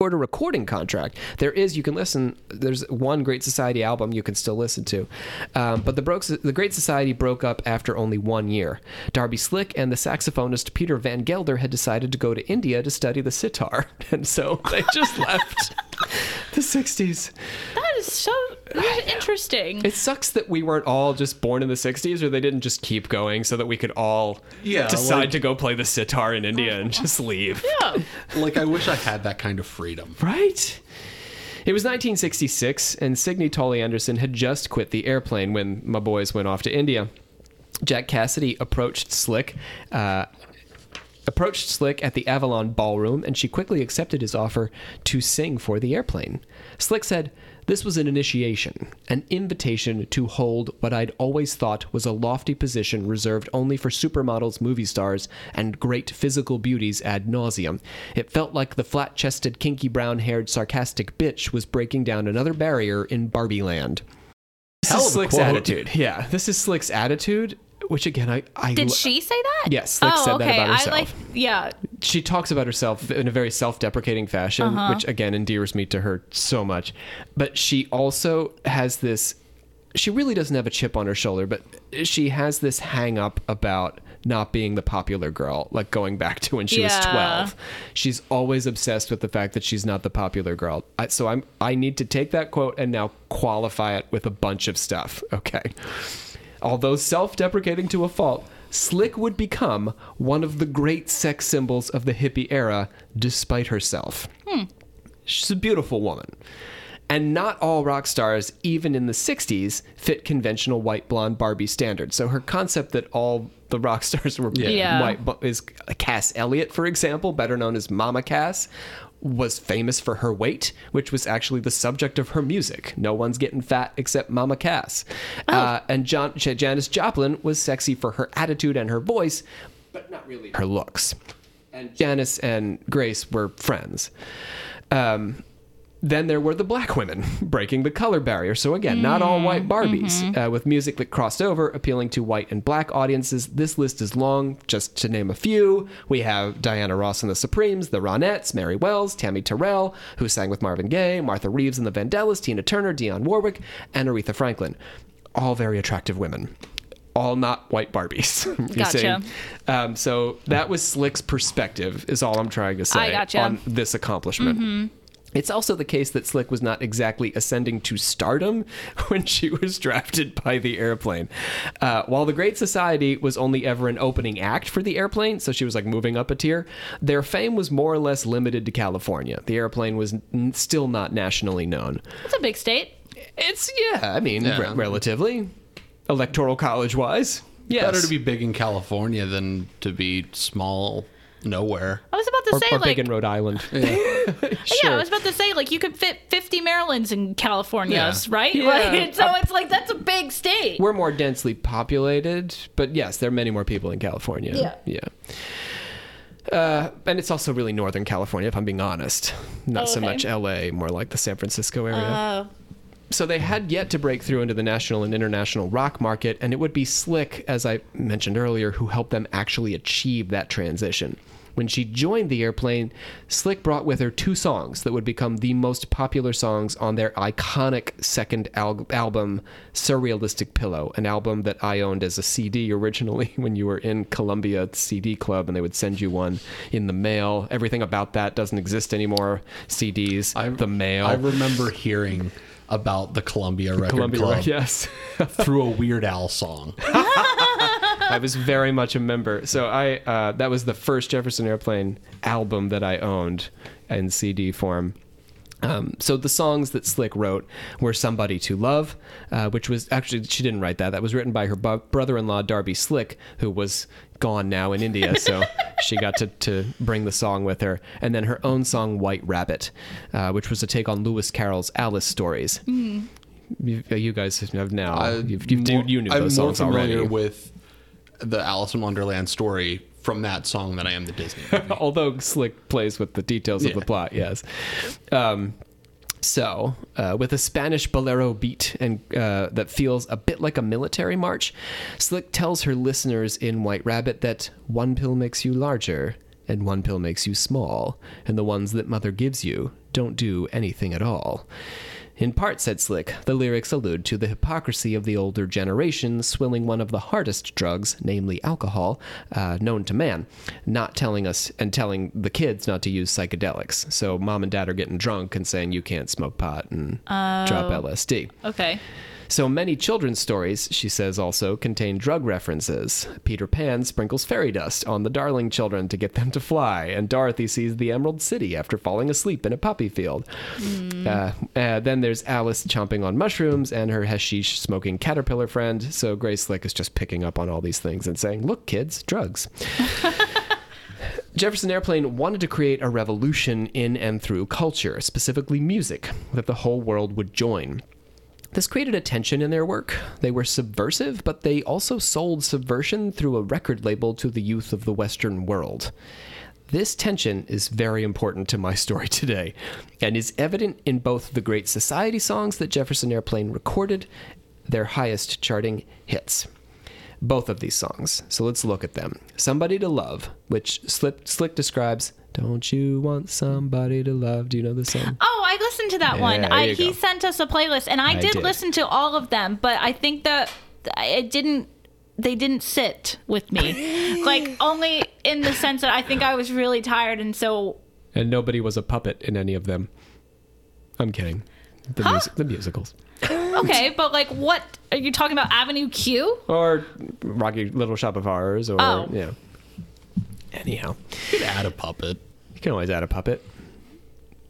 Or a recording contract. There is, you can listen. There's one Great Society album you can still listen to, um, but the broke, the Great Society broke up after only one year. Darby Slick and the saxophonist Peter Van Gelder had decided to go to India to study the sitar, [LAUGHS] and so they just left the '60s. That is so [SIGHS] interesting. It sucks that we weren't all just born in the 60s or they didn't just keep going so that we could all Yeah, decide like- to go play the sitar in India and [LAUGHS] just leave. yeah. like I wish I had that kind of freedom. Right? It was 1966 and Signe Toly Anderson had just quit the airplane when my boys went off to India. Jack Casady approached Slick uh, approached Slick at the Avalon Ballroom, and she quickly accepted his offer to sing for the airplane. Slick said, This was an initiation, an invitation to hold what I'd always thought was a lofty position reserved only for supermodels, movie stars, and great physical beauties ad nauseum. It felt like the flat chested, kinky brown haired, sarcastic bitch was breaking down another barrier in Barbie land. This Hell is Slick's quote. attitude. Yeah, this is Slick's attitude, which again, I. I Did she say that? Yes, Slick oh, said that about herself. I like. Yeah. she talks about herself in a very self-deprecating fashion, uh-huh. which again endears me to her so much. But she also has this. She really doesn't have a chip on her shoulder, but she has this hang up about not being the popular girl, like going back to when she was 12. She's always obsessed with the fact that she's not the popular girl. I, so I'm I need to take that quote and now qualify it with a bunch of stuff. Okay. Although self-deprecating to a fault, Slick would become one of the great sex symbols of the hippie era despite herself. Hmm. She's a beautiful woman. And not all rock stars, even in the 60s, fit conventional white blonde Barbie standards. So her concept that all the rock [LAUGHS] stars were Yeah. white is Cass Elliot, for example, better known as Mama Cass, was famous for her weight, which was actually the subject of her music. No one's getting fat except Mama Cass. Uh, and John, J- Janis Joplin was sexy for her attitude and her voice, but not really her looks. And Janis and Grace were friends. Um, then there were the black women [LAUGHS] breaking the color barrier. So again, not all white Barbies uh, with music that crossed over, appealing to white and black audiences. This list is long. Just to name a few, we have Diana Ross and the Supremes, the Ronettes, Mary Wells, Tammy Terrell, who sang with Marvin Gaye, Martha Reeves and the Vandellas, Tina Turner, Dionne Warwick, and Aretha Franklin. All very attractive women. All not white Barbies. [LAUGHS] you Gotcha. Um, so that was Slick's perspective, is all I'm trying to say gotcha. on this accomplishment. It's also the case that Slick was not exactly ascending to stardom [LAUGHS] when she was drafted by the airplane. Uh, while the Great Society was only ever an opening act for the airplane, so she was like moving up a tier, their fame was more or less limited to California. The airplane was n- still not nationally known. It's a big state. It's, yeah, I mean, Yeah. re- relatively. Electoral college wise. Yes. Better to be big in California than to be small nowhere. I was about to or, say or like big in Rhode Island. [LAUGHS] [LAUGHS] Yeah, I was about to say like you could fit 50 Marylands in California, Yeah. right? Yeah. Like, so it's like that's a big state. We're more densely populated, but yes, there are many more people in California. Yeah. Yeah. Uh, and it's also really Northern California, if I'm being honest. Not so Okay. much LA, more like the San Francisco area. Uh, so they had yet to break through into the national and international rock market, and it would be Slick, as I mentioned earlier, who helped them actually achieve that transition. When she joined the airplane, Slick brought with her two songs that would become the most popular songs on their iconic second al- album, Surrealistic Pillow, an album that I owned as a CD originally [LAUGHS] when you were in Columbia CD Club and they would send you one in the mail. Everything about that doesn't exist anymore. CDs, I, the mail. I remember hearing about the Columbia Record Columbia, Club yes. [LAUGHS] through a Weird Al song. I was very much a member. So I uh, that was the first Jefferson Airplane album that I owned in CD form. Um, so the songs that Slick wrote were "Somebody to Love," uh, which was actually she didn't write that. That was written by her bu- brother-in-law Darby Slick, who was gone now in India. So [LAUGHS] she got to, to bring the song with her, and then her own song "White Rabbit," uh, which was a take on Lewis Carroll's Alice stories. You, you guys have now I- you've, you've, more- you knew I'm those more songs familiar already. with the Alice in Wonderland story from that song than I am the Disney [LAUGHS] movie. although Slick plays with the details of the plot, yes. Um, so, uh, with a Spanish bolero beat and uh, that feels a bit like a military march, Slick tells her listeners in White Rabbit that one pill makes you larger and one pill makes you small, and the ones that mother gives you don't do anything at all. In part, said Slick, the lyrics allude to the hypocrisy of the older generation swilling one of the hardest drugs, namely alcohol, uh, known to man, not telling us and telling the kids not to use psychedelics. So mom and dad are getting drunk and saying you can't smoke pot and drop LSD. okay. So many children's stories, she says also, contain drug references. Peter Pan sprinkles fairy dust on the darling children to get them to fly, and Dorothy sees the Emerald City after falling asleep in a poppy field. Uh, uh, then there's Alice chomping on mushrooms and her hashish smoking caterpillar friend. So Grace Slick is just picking up on all these things and saying, Look, kids, drugs. [LAUGHS] Jefferson Airplane wanted to create a revolution in and through culture, specifically music, that the whole world would join. This created a tension in their work. They were subversive, but they also sold subversion through a record label to the youth of the Western world. This tension is very important to my story today and is evident in both the Great Society songs that Jefferson Airplane recorded, their highest charting hits. both of these songs. So let's look at them. Somebody to Love, which Slick, Slick describes, Don't you want somebody to love? Do you know the song? Oh, I listened to that one. I, he go. sent us a playlist, and I, I did, did. listen to all of them, but I think that it didn't. They didn't sit with me, [LAUGHS] like only in the sense that I think I was really tired, and so And nobody was a puppet in any of them. I'm kidding. The, music, the musicals. [LAUGHS] okay. but like, what are you talking about? Avenue Q? Or Rocky Little Shop of Horrors, or, Oh. yeah. Anyhow, You could add a puppet. you can always add a puppet.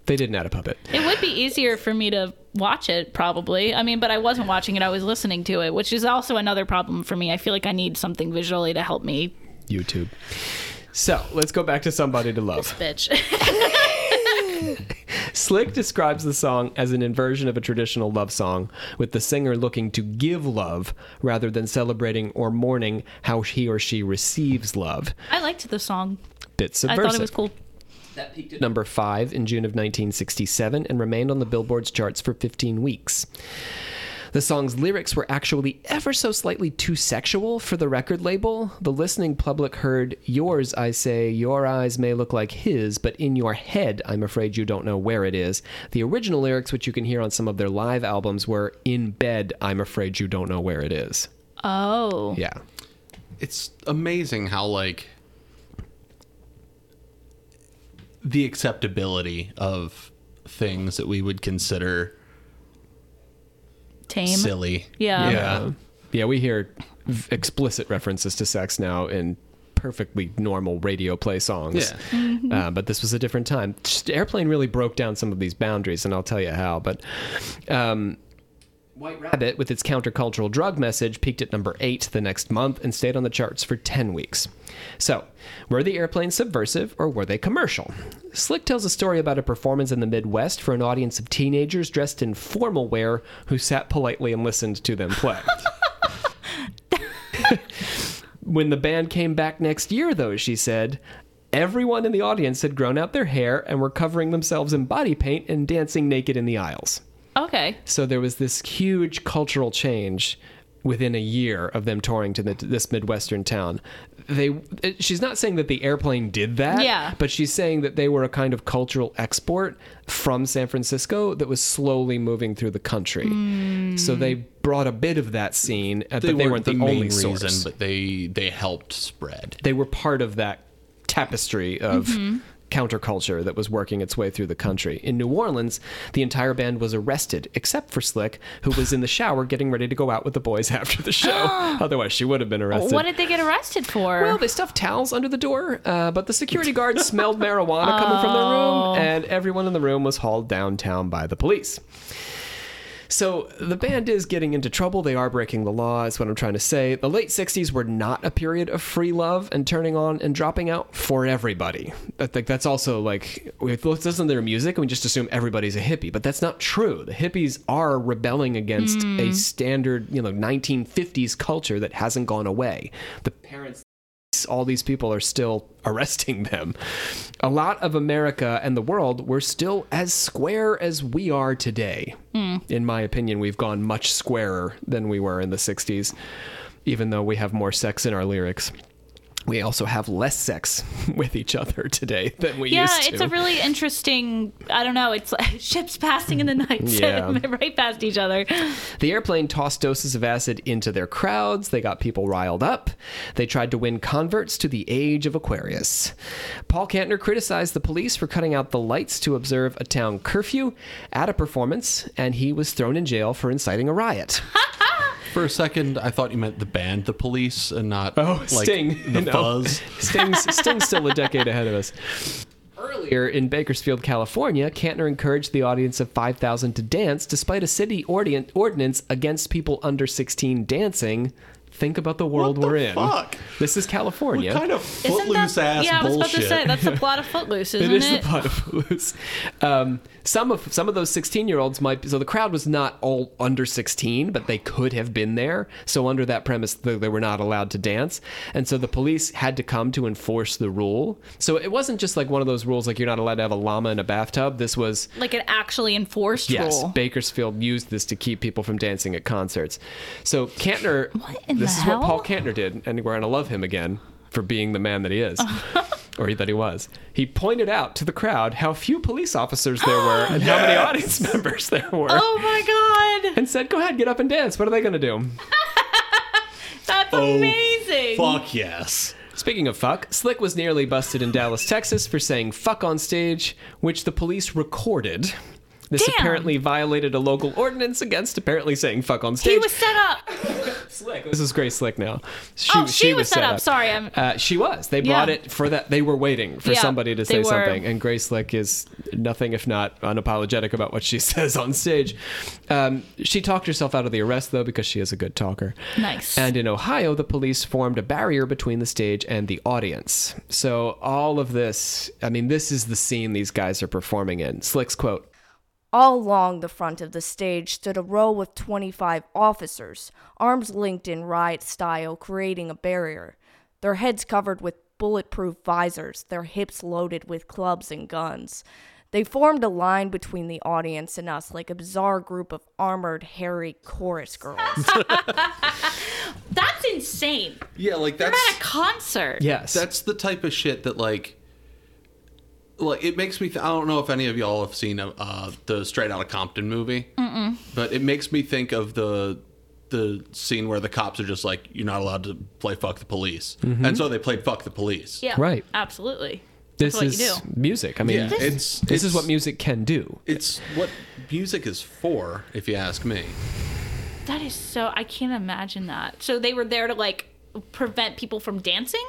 They didn't add a puppet. It would be easier for me to watch it, probably. I mean, but I wasn't watching it; I was listening to it, which is also another problem for me. I feel like I need something visually to help me, YouTube. So let's go back to Somebody to Love. bitch. [LAUGHS] Slick describes the song as an inversion of a traditional love song, with the singer looking to give love rather than celebrating or mourning how he or she receives love. I liked the song. Bit I subversive. thought it was cool. That peaked at number five in June of 1967 and remained on the Billboard's charts for 15 weeks. The song's lyrics were actually ever so slightly too sexual for the record label. The listening public heard, Yours, I say, your eyes may look like his, but in your head, I'm afraid you don't know where it is. The original lyrics, which you can hear on some of their live albums, were, In bed, I'm afraid you don't know where it is. Oh, Yeah. It's amazing how like the acceptability of things that we would consider tame. silly. Yeah. Yeah. Yeah, we hear explicit references to sex now in perfectly normal radio play songs. Yeah. Uh, but this was a different time. Just- Airplane really broke down some of these boundaries, and I'll tell you how. But um, White Rabbit, with its countercultural drug message, peaked at number eight the next month and stayed on the charts for 10 weeks. So, were the airplanes subversive or were they commercial? Slick tells a story about a performance in the Midwest for an audience of teenagers dressed in formal wear who sat politely and listened to them play. [LAUGHS] when the band came back next year, though, she said, everyone in the audience had grown out their hair and were covering themselves in body paint and dancing naked in the aisles. Okay. So there was this huge cultural change within a year of them touring to the, this midwestern town. They, she's not saying that the airplane did that, Yeah. but she's saying that they were a kind of cultural export from San Francisco that was slowly moving through the country. So they brought a bit of that scene, uh, They, but they weren't weren't the, the, only reason, source. but they they helped spread. they were part of that tapestry of counterculture that was working its way through the country. In New Orleans, the entire band was arrested, except for Slick, who was in the shower getting ready to go out with the boys [LAUGHS] after the show. [GASPS] Otherwise, she would have been arrested. What did they get arrested for? well, they stuffed towels under the door, uh, but the security [LAUGHS] guard smelled marijuana coming from their room, and everyone in the room was hauled downtown by the police. So the band is getting into trouble. They are breaking the law, is what I'm trying to say. The late 60s were not a period of free love and turning on and dropping out for everybody. I think that's also like, we listen to their music and we just assume everybody's a hippie, but that's not true. The hippies are rebelling against a hmm. standard, you know, 1950s culture that hasn't gone away. The parents all these people are still [LAUGHS] arresting them. A lot of America and the world were still as square as we are today. Hmm. In my opinion, we've gone much squarer than we were in the 60s, even though we have more sex in our lyrics. We also have less sex [LAUGHS] with each other today than we yeah, used to. Yeah, it's a really interesting. I don't know. It's like [LAUGHS] ships passing in the night, [LAUGHS] Yeah. right past each other. The airplane tossed doses of acid into their crowds. They got people riled up. They tried to win converts to the age of Aquarius. Paul Kantner criticized the police for cutting out the lights to observe a town curfew at a performance, and he was thrown in jail for inciting a riot. For a second, I thought you meant the band, the police, and not Oh, like Sting. the No. Fuzz. [LAUGHS] Sting's, Sting's still a decade ahead of us. Earlier in Bakersfield, California, Kantner encouraged the audience of 5,000 to dance despite a city ordin- ordinance against people under 16 dancing. Think about the world the we're in. This is California. What kind of Isn't footloose that, ass yeah, I was bullshit? about to say that's the plot of Footloose, [LAUGHS] isn't It it? is the pot of Footloose. Um, some of some of those 16 year olds might be, so the crowd was not all under 16 but they could have been there so under that premise they, they were not allowed to dance and so the police had to come to enforce the rule so it wasn't just like one of those rules like you're not allowed to have a llama in a bathtub this was like an actually enforced Yes, rule. Bakersfield used this to keep people from dancing at concerts. So Kantner, What in this the is what Paul hell? Kantner did, and we're gonna love him again for being the man that he is. [LAUGHS] Or that he was. He pointed out to the crowd how few police officers there were and how many [GASPS] audience members there were, Oh my god, and said, "Go ahead, get up and dance. What are they going to do?" [LAUGHS] that's Oh, amazing. Fuck yes. Speaking of fuck, Slick was nearly busted in Dallas, Texas for saying fuck on stage, which the police recorded. This Damn. apparently violated a local ordinance against apparently saying fuck on stage. He was set up. [LAUGHS] Slick. This is Grace Slick now. Oh, she was set up. Sorry, I'm- Uh, she was. They brought Yeah. it for that. They were waiting for Yeah, somebody to say were. something, and Grace Slick is nothing if not unapologetic about what she [LAUGHS] says on stage. Um, she talked herself out of the arrest though because she is a good talker. Nice. And in Ohio, the police formed a barrier between the stage and the audience. So all of this, I mean, this is the scene these guys are performing in. Slick's quote. All along the front of the stage stood a row of 25 officers, arms linked in riot style, creating a barrier. Their heads covered with bulletproof visors, their hips loaded with clubs and guns. They formed a line between the audience and us like a bizarre group of armored, hairy chorus girls. [LAUGHS] That's insane. Yeah, like They're that's at a concert. Yes. that's the type of shit that like like it makes me th- i don't know if any of y'all have seen uh the straight Outta compton movie Mm-mm. but it makes me think of the the scene where the cops are just like you're not allowed to play fuck the police and so they played fuck the police Yeah. Right. Absolutely. This That's what is you do. music. I mean, yeah this, it's is what music can do. it's what music is for if you ask me That is so. I can't imagine that. So they were there to like prevent people from dancing.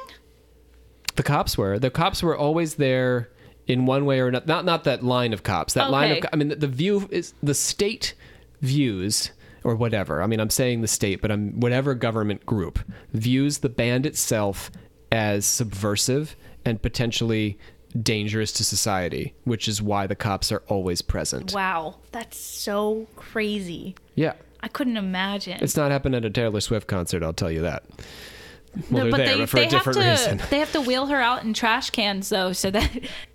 The cops were. The cops were always there in one way or another. Not not that line of cops. That line of. I mean, the, the view is the state views or whatever. I mean, I'm saying the state, but I'm whatever government group views the band itself as subversive and potentially dangerous to society, which is why the cops are always present. Wow, that's so crazy. Yeah. I couldn't imagine. It's not happening at a Taylor Swift concert, I'll tell you that. Well, No, but there, they, but for they a different have to reason. they have to wheel her out in trash cans though so that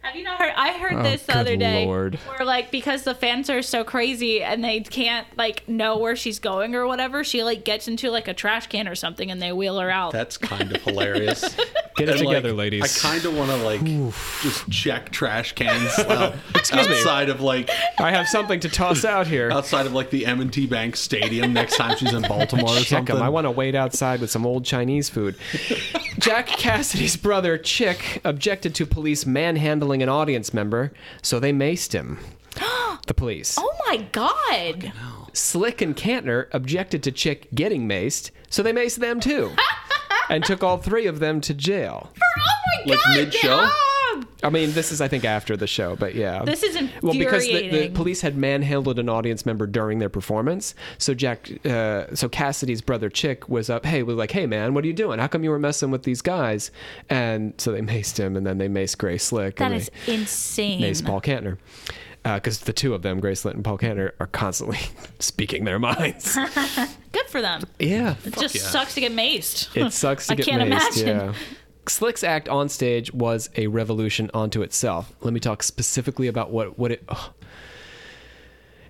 have you not heard i heard Oh, this the other day Lord. where like because the fans are so crazy and they can't like know where she's going or whatever she like gets into like a trash can or something and they wheel her out that's kind of hilarious [LAUGHS] Get it And, like, together, ladies. i kind of want to like just check trash cans [LAUGHS] uh, outside of like I have something to toss out here. outside of like the m&t bank stadium next time she's in baltimore or Check something them. I want to wait outside with some old Chinese food. Jack Casady's brother, Chick, objected to police manhandling an audience member, so they maced him. [GASPS] the police. oh my god Slick and Kantner objected to Chick getting maced, so they maced them too. [LAUGHS] and took all three of them to jail. For, oh my Like god mid-show? Dad! I mean, this is, I think, after the show, but yeah. This is infuriating. Well, because the, the police had manhandled an audience member during their performance, so Jack, uh, so Casady's brother Chick was up. Hey, was like, hey man, what are you doing? How come you were messing with these guys? And so they maced him, and then they maced Grace Slick. that and is they insane maced Paul Kantner. Because the two of them, Grace Slick and Paul Kantner, are constantly [LAUGHS] speaking their minds. [LAUGHS] good for them yeah, it just yeah. sucks to get maced it sucks to [LAUGHS] I get can't imagine. Yeah. Slick's act on stage was a revolution onto itself. Let me talk specifically about what what it. Oh.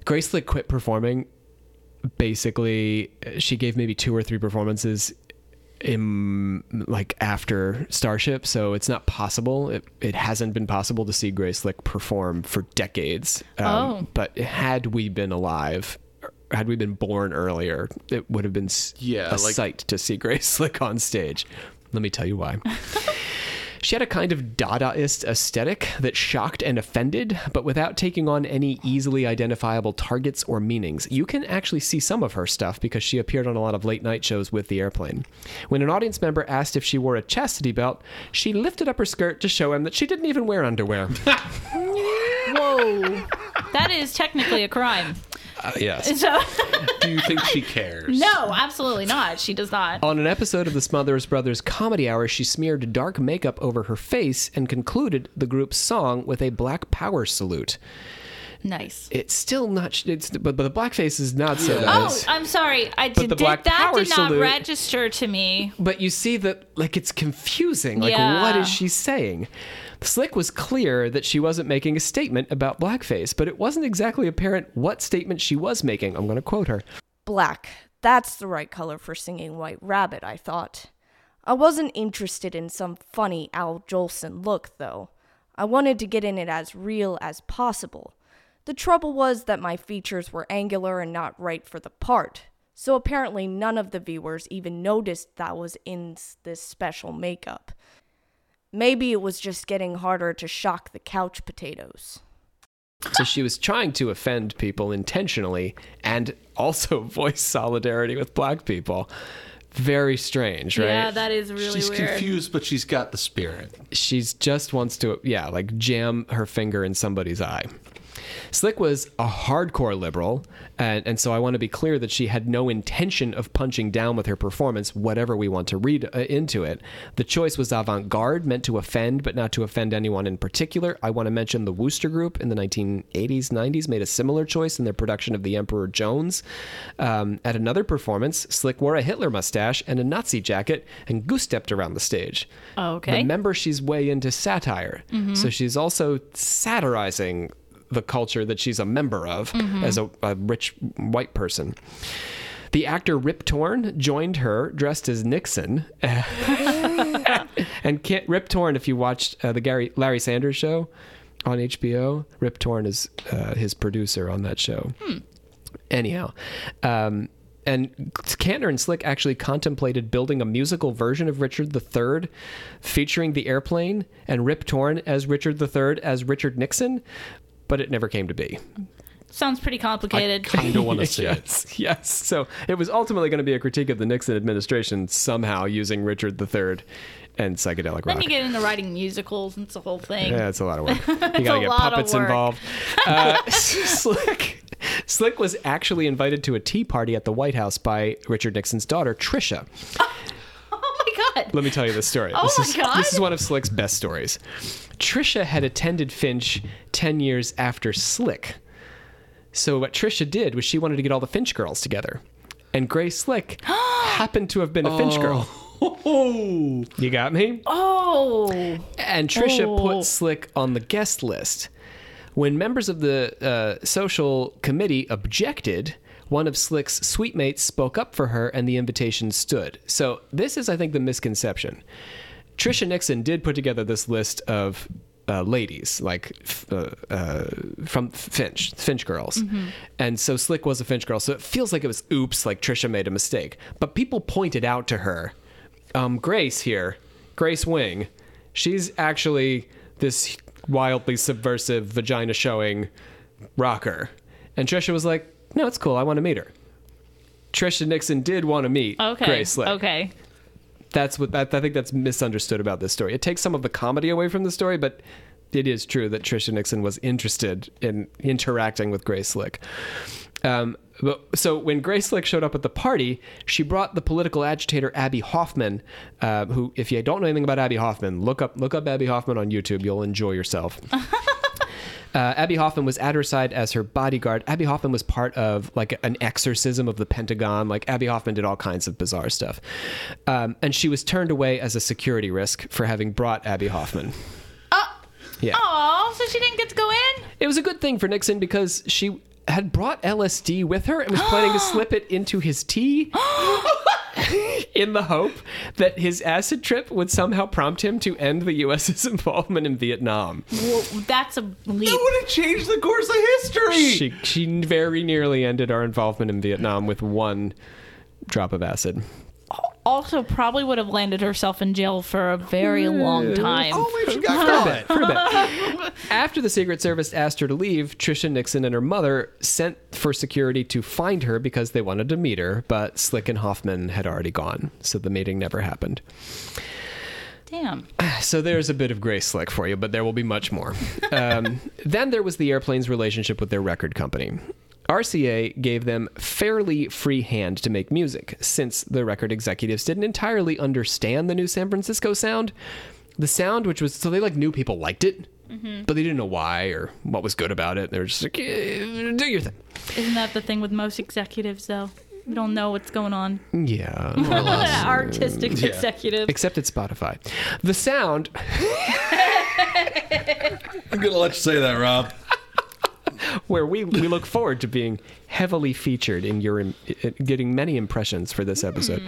Grace Slick quit performing. Basically, she gave maybe two or three performances in like after Starship, so it's not possible. It, it hasn't been possible to see Grace Slick perform for decades. Um, Oh. But had we been alive, had we been born earlier, it would have been Yeah, a like- sight to see Grace [LAUGHS] Slick on stage. Let me tell you why. [LAUGHS] She had a kind of Dadaist aesthetic that shocked and offended, but without taking on any easily identifiable targets or meanings. You can actually see some of her stuff because she appeared on a lot of late night shows with the airplane. When an audience member asked if she wore a chastity belt, she lifted up her skirt to show him that she didn't even wear underwear. [LAUGHS] whoa that is technically a crime Uh, yes. [LAUGHS] so do you think she cares no absolutely not she does not On an episode of the Smothers Brothers Comedy Hour, she smeared dark makeup over her face and concluded the group's song with a Black Power salute. Nice It's still not. It's but, but the blackface is not so nice. Oh. I'm sorry. I did, the did Black that Power did not salute- register to me. But you see that like it's confusing. Like Yeah. what is she saying? Slick was clear that she wasn't making a statement about blackface, but it wasn't exactly apparent what statement she was making. I'm going to quote her. Black. That's the right color for singing White Rabbit, I thought. I wasn't interested in some funny Al Jolson look, though. I wanted to get in it as real as possible. The trouble was that my features were angular and not right for the part, so apparently none of the viewers even noticed that I was in this special makeup. Maybe it was just getting harder to shock the couch potatoes. So she was trying to offend people intentionally and also [LAUGHS] voice solidarity with black people. Very strange, right? Yeah, that is really she's weird. confused, but she's got the spirit. she's just wants to yeah like jam her finger in somebody's eye slick was a hardcore liberal and, and so i want to be clear that she had no intention of punching down with her performance whatever we want to read uh, into it. The choice was avant-garde meant to offend but not to offend anyone in particular. I want to mention the wooster group in the 1980s 90s made a similar choice in their production of the emperor jones. Um, at another performance slick wore a hitler mustache and a nazi jacket and goose stepped around the stage. Okay. Remember, she's way into satire. So she's also satirizing the culture that she's a member of as a, a rich white person. The actor Rip Torn joined her dressed as Nixon. [LAUGHS] and can't, Rip Torn, if you watched uh, the Gary Larry Sanders show on HBO, Rip Torn is uh, his producer on that show. Anyhow, um, and Kantner and Slick actually contemplated building a musical version of Richard III featuring the airplane and Rip Torn as Richard III as Richard Nixon, but it never came to be. Sounds pretty complicated. I Kind of want to [LAUGHS] see it. yes, yes. So it was ultimately going to be a critique of the Nixon administration somehow using Richard III and psychedelic then rock. you get into writing musicals and it's a whole thing. Yeah, it's a lot of work. [LAUGHS] You gotta a get lot of puppets work. involved. [LAUGHS] Uh, Slick, Slick was actually invited to a tea party at the White House by Richard Nixon's daughter, Trisha. Oh my god. Let me tell you this story. Oh this my is, God. This is one of Slick's best stories. Trisha had attended Finch 10 years after Slick. So what Trisha did was she wanted to get all the Finch girls together. And Grace Slick [GASPS] happened to have been a Finch girl. Oh, You got me? Oh. And Trisha Oh. put Slick on the guest list. When members of the uh, social committee objected, one of Slick's suite mates spoke up for her and the invitation stood. So, this is, I think, the misconception. Trisha Nixon did put together this list of uh, ladies, like uh, uh, from Finch, Finch girls. And so Slick was a Finch girl. So it feels like it was oops, like Trisha made a mistake. But people pointed out to her um, Grace here, Grace Wing, she's actually this wildly subversive, vagina showing rocker. And Trisha was like, no, it's cool. I want to meet her. Trisha Nixon did want to meet Okay. Grace Slick. Okay. That's what that, I think that's misunderstood about this story. It takes some of the comedy away from the story, but it is true that Trisha Nixon was interested in interacting with Grace Slick. Um, but, so when Grace Slick showed up at the party, she brought the political agitator Abbie Hoffman, uh, who, if you don't know anything about Abbie Hoffman, look up look up Abbie Hoffman on YouTube. You'll enjoy yourself. [LAUGHS] Uh, Abbie Hoffman was at her side as her bodyguard. Abbie Hoffman was part of like an exorcism of the Pentagon. Like Abbie Hoffman did all kinds of bizarre stuff, um, and she was turned away as a security risk for having brought Abbie Hoffman. Oh, Yeah, Oh, so she didn't get to go in? it was a good thing for Nixon because she had brought LSD with her and was planning to [GASPS] slip it into his tea. [GASPS] In the hope that his acid trip would somehow prompt him to end the U.S.'s involvement in Vietnam. Well, that's a leap. that would have changed the course of history. She she very nearly ended our involvement in Vietnam with one drop of acid. Also, probably would have landed herself in jail for a very long time. oh, maybe she got caught. For a bit. [LAUGHS] After the Secret Service asked her to leave, Trisha Nixon and her mother sent for security to find her because they wanted to meet her, but Slick and Hoffman had already gone, so the meeting never happened. Damn. [SIGHS] So there's a bit of Grace Slick for you, but there will be much more. [LAUGHS] Um, then there was the airplane's relationship with their record company. RCA gave them fairly free hand to make music, since the record executives didn't entirely understand the new San Francisco sound. The sound, which was so they like knew people liked it, but they didn't know why or what was good about it. They were just like, "Eh, do your thing. Isn't that the thing with most executives, though? You don't know what's going on. Yeah. [LAUGHS] [LAUGHS] Artistic executives. Except at Spotify. The sound [LAUGHS] I'm gonna let you say that, Rob. Where we, we look forward to being heavily featured in your in- getting many impressions for this episode.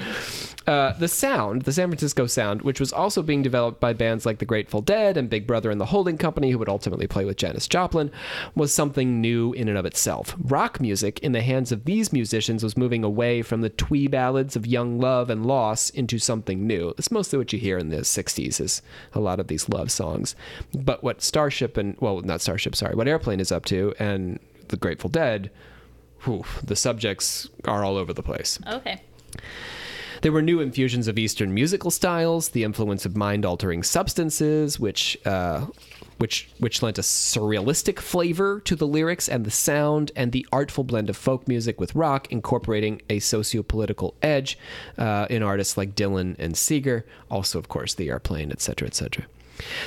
Uh, the sound, the San Francisco sound, which was also being developed by bands like the Grateful Dead and Big Brother and the Holding Company, who would ultimately play with Janis Joplin, was something new in and of itself. Rock music in the hands of these musicians was moving away from the twee ballads of young love and loss into something new. It's mostly what you hear in the 60s is a lot of these love songs. But what Starship and, well, not Starship, sorry, what Airplane is up to and the Grateful Dead, whew, the subjects are all over the place. Okay. There were new infusions of Eastern musical styles, the influence of mind-altering substances, which uh, which which lent a surrealistic flavor to the lyrics and the sound, and the artful blend of folk music with rock, incorporating a socio-political edge uh, in artists like Dylan and Seeger. Also, of course, the airplane, etc., etc.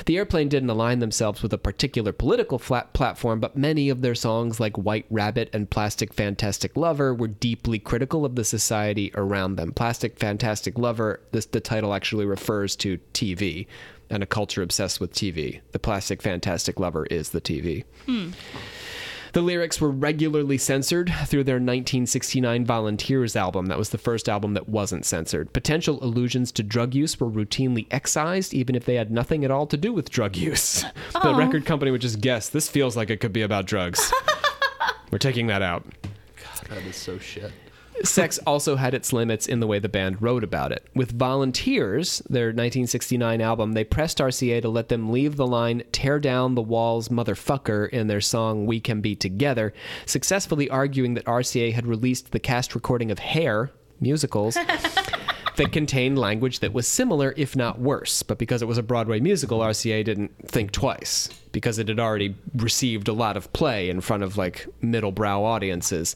The airplane didn't align themselves with a particular political platform, but many of their songs, like White Rabbit and Plastic Fantastic Lover, were deeply critical of the society around them. Plastic Fantastic Lover, this the title actually refers to TV and a culture obsessed with TV. The Plastic Fantastic Lover is the TV. Hmm. The lyrics were regularly censored through their 1969 Volunteers album. That was the first album that wasn't censored. Potential allusions to drug use were routinely excised, even if they had nothing at all to do with drug use. [LAUGHS] The oh. record company would just guess this feels like it could be about drugs. [LAUGHS] We're taking that out. God, that is so shit. Sex also had its limits in the way the band wrote about it. With Volunteers, their 1969 album, they pressed RCA to let them leave the line tear down the walls motherfucker in their song We Can Be Together, successfully arguing that RCA had released the cast recording of Hair musicals [LAUGHS] that contained language that was similar if not worse, but because it was a Broadway musical, RCA didn't think twice because it had already received a lot of play in front of like middle brow audiences.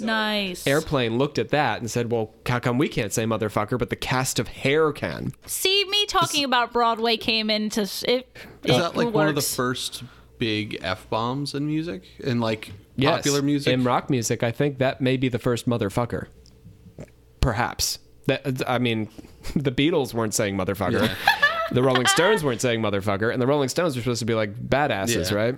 Nice. Airplane looked at that and said, "Well, how come we can't say motherfucker, but the cast of Hair can?" See, me talking about Broadway came into s- it. Is it that like one of the first big f bombs in music in like Yes, popular music? in rock music. I think that may be the first motherfucker. Perhaps that I mean, [LAUGHS] the Beatles weren't saying motherfucker. the Rolling Stones weren't saying motherfucker, and the Rolling Stones were supposed to be like badasses, Yeah. right?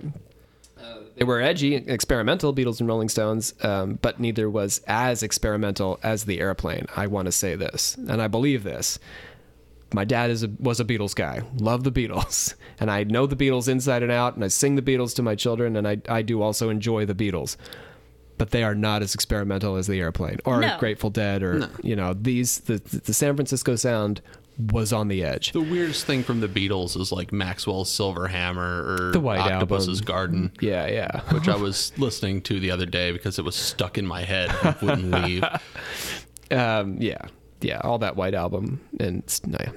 They were edgy, experimental, Beatles and Rolling Stones, um, but neither was as experimental as the airplane. I want to say this, and I believe this. My dad is a, was a Beatles guy. Love the Beatles, [LAUGHS] and I know the Beatles inside and out, and I sing the Beatles to my children, and I I do also enjoy the Beatles. But they are not as experimental as the airplane or No. Grateful Dead or you know these the the San Francisco sound was on the edge. the weirdest thing from the Beatles is like Maxwell's Silver Hammer or The White Octopus's Album. Garden, Yeah, yeah. which I was [LAUGHS] listening to the other day because it was stuck in my head and wouldn't [LAUGHS] leave. Um, yeah, yeah, all that White Album, and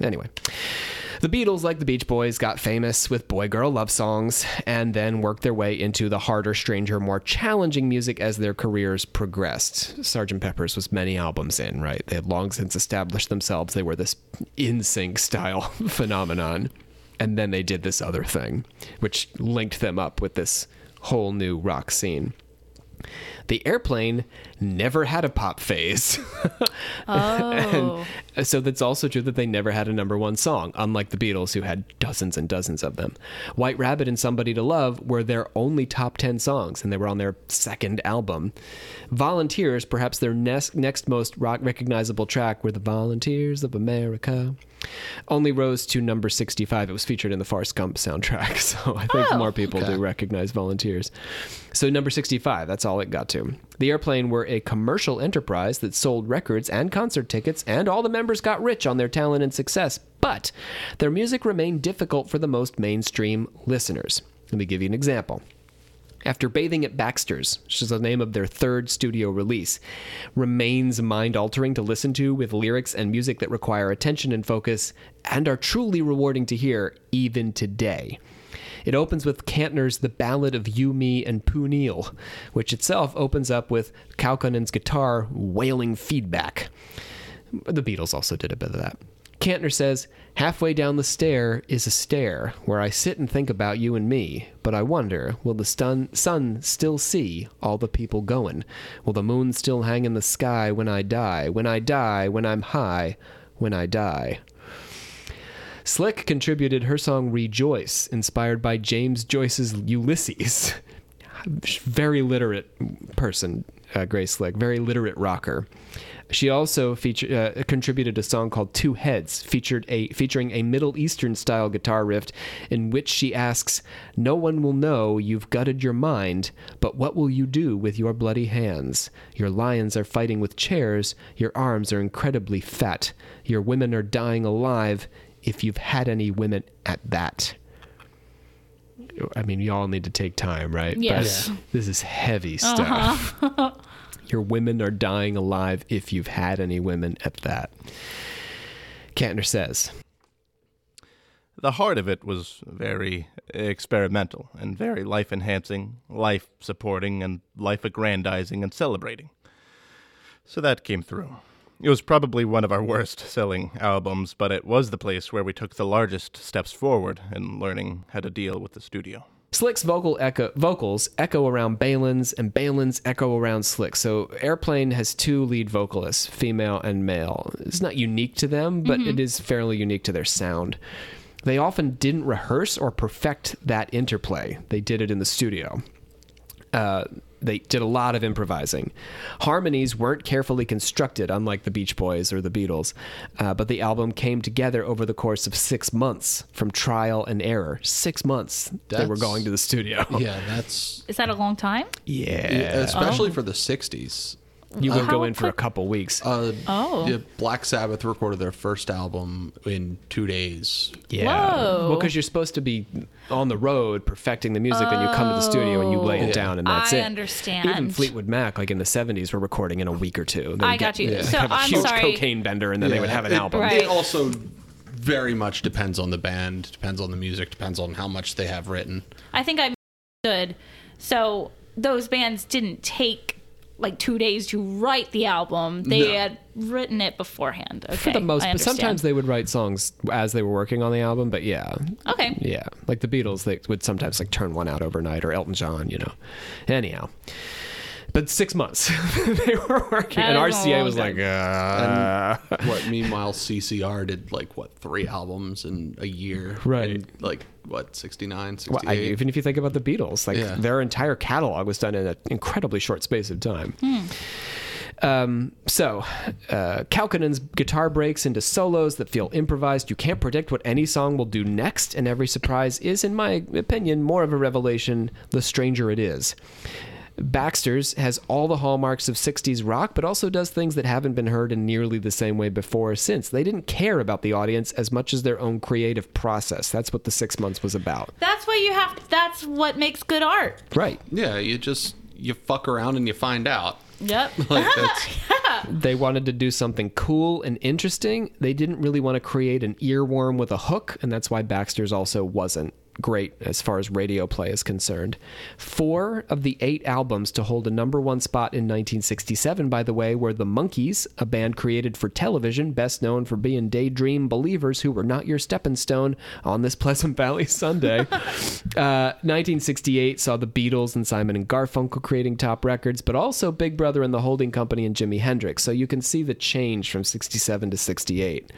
anyway, the Beatles, like the Beach Boys, got famous with boy girl love songs, and then worked their way into the harder, stranger, more challenging music as their careers progressed. Sgt. Pepper's was many albums in, right? They had long since established themselves. They were this in sync style [LAUGHS] phenomenon, and then they did this other thing, which linked them up with this whole new rock scene. The airplane never had a pop phase. [LAUGHS] Oh. And so that's also true that they never had a number one song, unlike the Beatles, who had dozens and dozens of them. White Rabbit and Somebody to Love were their only top 10 songs, and they were on their second album. Volunteers, perhaps their next, next most rock recognizable track, were the Volunteers of America. Only rose to number 65. It was featured in the Forrest Gump soundtrack, [LAUGHS] so I think oh. more people do recognize Volunteers. So, number 65, that's all it got to. The Airplane were a commercial enterprise that sold records and concert tickets, and all the members got rich on their talent and success. But their music remained difficult for the most mainstream listeners. Let me give you an example. After Bathing at Baxter's, which is the name of their third studio release, remains mind altering to listen to with lyrics and music that require attention and focus and are truly rewarding to hear even today. It opens with Kantner's The Ballad of You, Me, and Pooh which itself opens up with Kaukonen's guitar wailing feedback. The Beatles also did a bit of that. Kantner says, Halfway down the stair is a stair where I sit and think about you and me, but I wonder, will the stun- sun still see all the people going? Will the moon still hang in the sky when I die? When I die, when I'm high, when I die. Slick contributed her song Rejoice, inspired by James Joyce's Ulysses. [LAUGHS] very literate person, uh, Grace Slick, very literate rocker. She also featured uh, contributed a song called Two Heads, featured a featuring a Middle Eastern style guitar riff in which she asks, "No one will know you've gutted your mind, but what will you do with your bloody hands? Your lions are fighting with chairs, your arms are incredibly fat, your women are dying alive, if you've had any women at that." I mean, you all need to take time, right? But Yes. this is heavy uh-huh. stuff. Your women are dying alive if you've had any women at that. Kantner says, The heart of it was very experimental and very life enhancing, life supporting, and life aggrandizing and celebrating. So that came through. It was probably one of our worst selling albums, but it was the place where we took the largest steps forward in learning how to deal with the studio. Slick's vocal echo, vocals echo around Balin's, and Balin's echo around Slick. So Airplane has two lead vocalists, female and male. It's not unique to them, but it is fairly unique to their sound. They often didn't rehearse or perfect that interplay. They did it in the studio. Uh, they did a lot of improvising. Harmonies weren't carefully constructed, unlike the Beach Boys or the Beatles, uh, but the album came together over the course of six months from trial and error. Six months they were going to the studio. Yeah, that's Is that a long time? Yeah. especially for the '60s. You would go in for a couple weeks. Uh, Oh. yeah, Black Sabbath recorded their first album in two days. yeah. Whoa. Well, because you're supposed to be on the road perfecting the music, then you come to the studio and you lay it Oh. down, and that's it. I it. understand. Even Fleetwood Mac, like in the 70s, were recording in a week or two. They I got get- you. yeah, So have a I'm huge sorry. cocaine bender, and then they would have an it- album. Right. It also very much depends on the band, depends on the music, depends on how much they have written. I think I understood. So those bands didn't take like two days to write the album. They No. had written it beforehand. Okay, For the most, but sometimes they would write songs as they were working on the album. But yeah, Okay. yeah, like the Beatles, they would sometimes like turn one out overnight, or Elton John, you know. Anyhow, but six months [LAUGHS] they were working, That and is a RCA long was like, uh, what meanwhile CCR did like what three albums in a year, Right. In, like what 69, Well, 68. I, even if you think about the Beatles, like Yeah. their entire catalog was done in an incredibly short space of time. Um, so, uh, Kaukonen's guitar breaks into solos that feel improvised. You can't predict what any song will do next, and every surprise is, in my opinion, more of a revelation the stranger it is. Baxter's has all the hallmarks of 60s rock, but also does things that haven't been heard in nearly the same way before or since. They didn't care about the audience as much as their own creative process. That's what the six months was about. That's what you have. That's what makes good art. Right. yeah, you just you fuck around and you find out. Yep. [LAUGHS] Like that's [LAUGHS] They wanted to do something cool and interesting. They didn't really want to create an earworm with a hook, and that's why Baxter's also wasn't great as far as radio play is concerned. Four of the eight albums to hold a number one spot in 1967, by the way, were The Monkees, a band created for television, best known for being daydream believers who were not your stepping stone on this Pleasant Valley Sunday. [LAUGHS] Uh, 1968 saw the Beatles and Simon and Garfunkel creating top records, but also Big Brother and the Holding Company and Jimi Hendrix. So you can see the change from 67 to 68.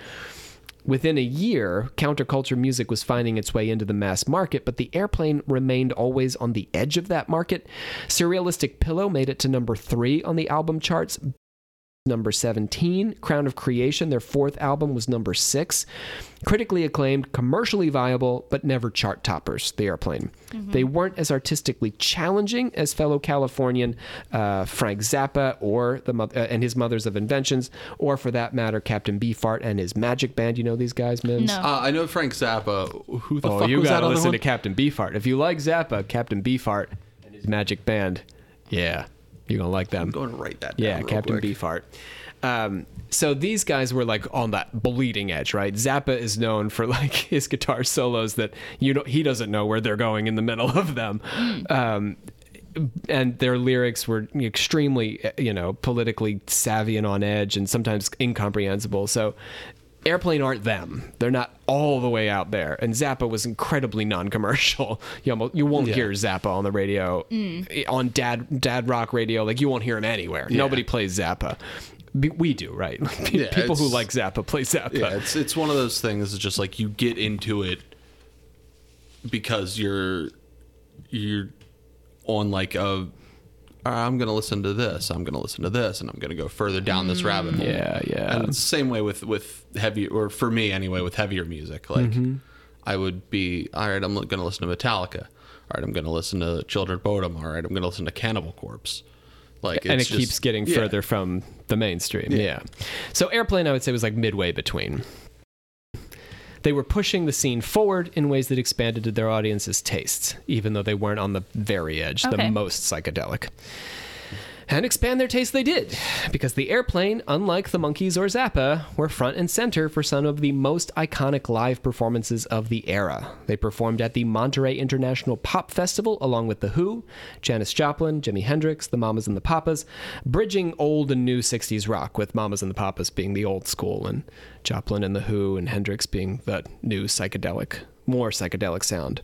Within a year, counterculture music was finding its way into the mass market, but the airplane remained always on the edge of that market. Surrealistic Pillow made it to number three on the album charts. Number 17, Crown of Creation, their fourth album, was number six. Critically acclaimed, commercially viable, but never chart toppers, The Airplane. They weren't as artistically challenging as fellow Californian uh, Frank Zappa or the uh, and his Mothers of Inventions, or for that matter, Captain Beefheart and his Magic Band. You know these guys, Mims? No. uh, I know Frank Zappa. Who the Oh, fuck you was gotta other listen to Captain Beefheart. If you like Zappa, Captain Beefheart and his Magic Band, yeah, you're gonna like them. I'm going to write that. Down Yeah, Captain quick. Beefheart. Um, so these guys were like on that bleeding edge, right? Zappa is known for [LAUGHS] like his guitar solos that you know he doesn't know where they're going in the middle of them. Um, and their lyrics were extremely, you know, politically savvy and on edge, and sometimes incomprehensible. So, Airplane aren't them. They're not all the way out there. And Zappa was incredibly non-commercial. [LAUGHS] You almost, you won't Yeah. hear Zappa on the radio, mm. on dad dad rock radio. Like you won't hear him anywhere. Nobody plays Zappa. We do, right? [LAUGHS] Yeah, People who like Zappa play Zappa. Yeah, it's it's one of those things. It's just like you get into it because you're you're on like a "All right, I'm going to listen to this, I'm going to listen to this, and I'm going to go further down this mm, rabbit hole. Yeah, yeah. And it's the same way with with heavy, or for me anyway, with heavier music. Like mm-hmm. I would be, all right, I'm going to listen to Metallica. All right, I'm going to listen to Children of Bodom. All right, I'm going to listen to Cannibal Corpse. Like, and it just- keeps getting yeah. further from the mainstream. Yeah. So Airplane, I would say, was like midway between. They were pushing the scene forward in ways that expanded to their audience's tastes, even though they weren't on the very edge, the most psychedelic. And expand their taste they did, because the airplane, unlike the Monkees or Zappa, were front and center for some of the most iconic live performances of the era. They performed at the Monterey International Pop Festival along with The Who, Janis Joplin, Jimi Hendrix, the Mamas and the Papas, bridging old and new 60s rock, with Mamas and the Papas being the old school, and Joplin and The Who and Hendrix being the new psychedelic more psychedelic sound.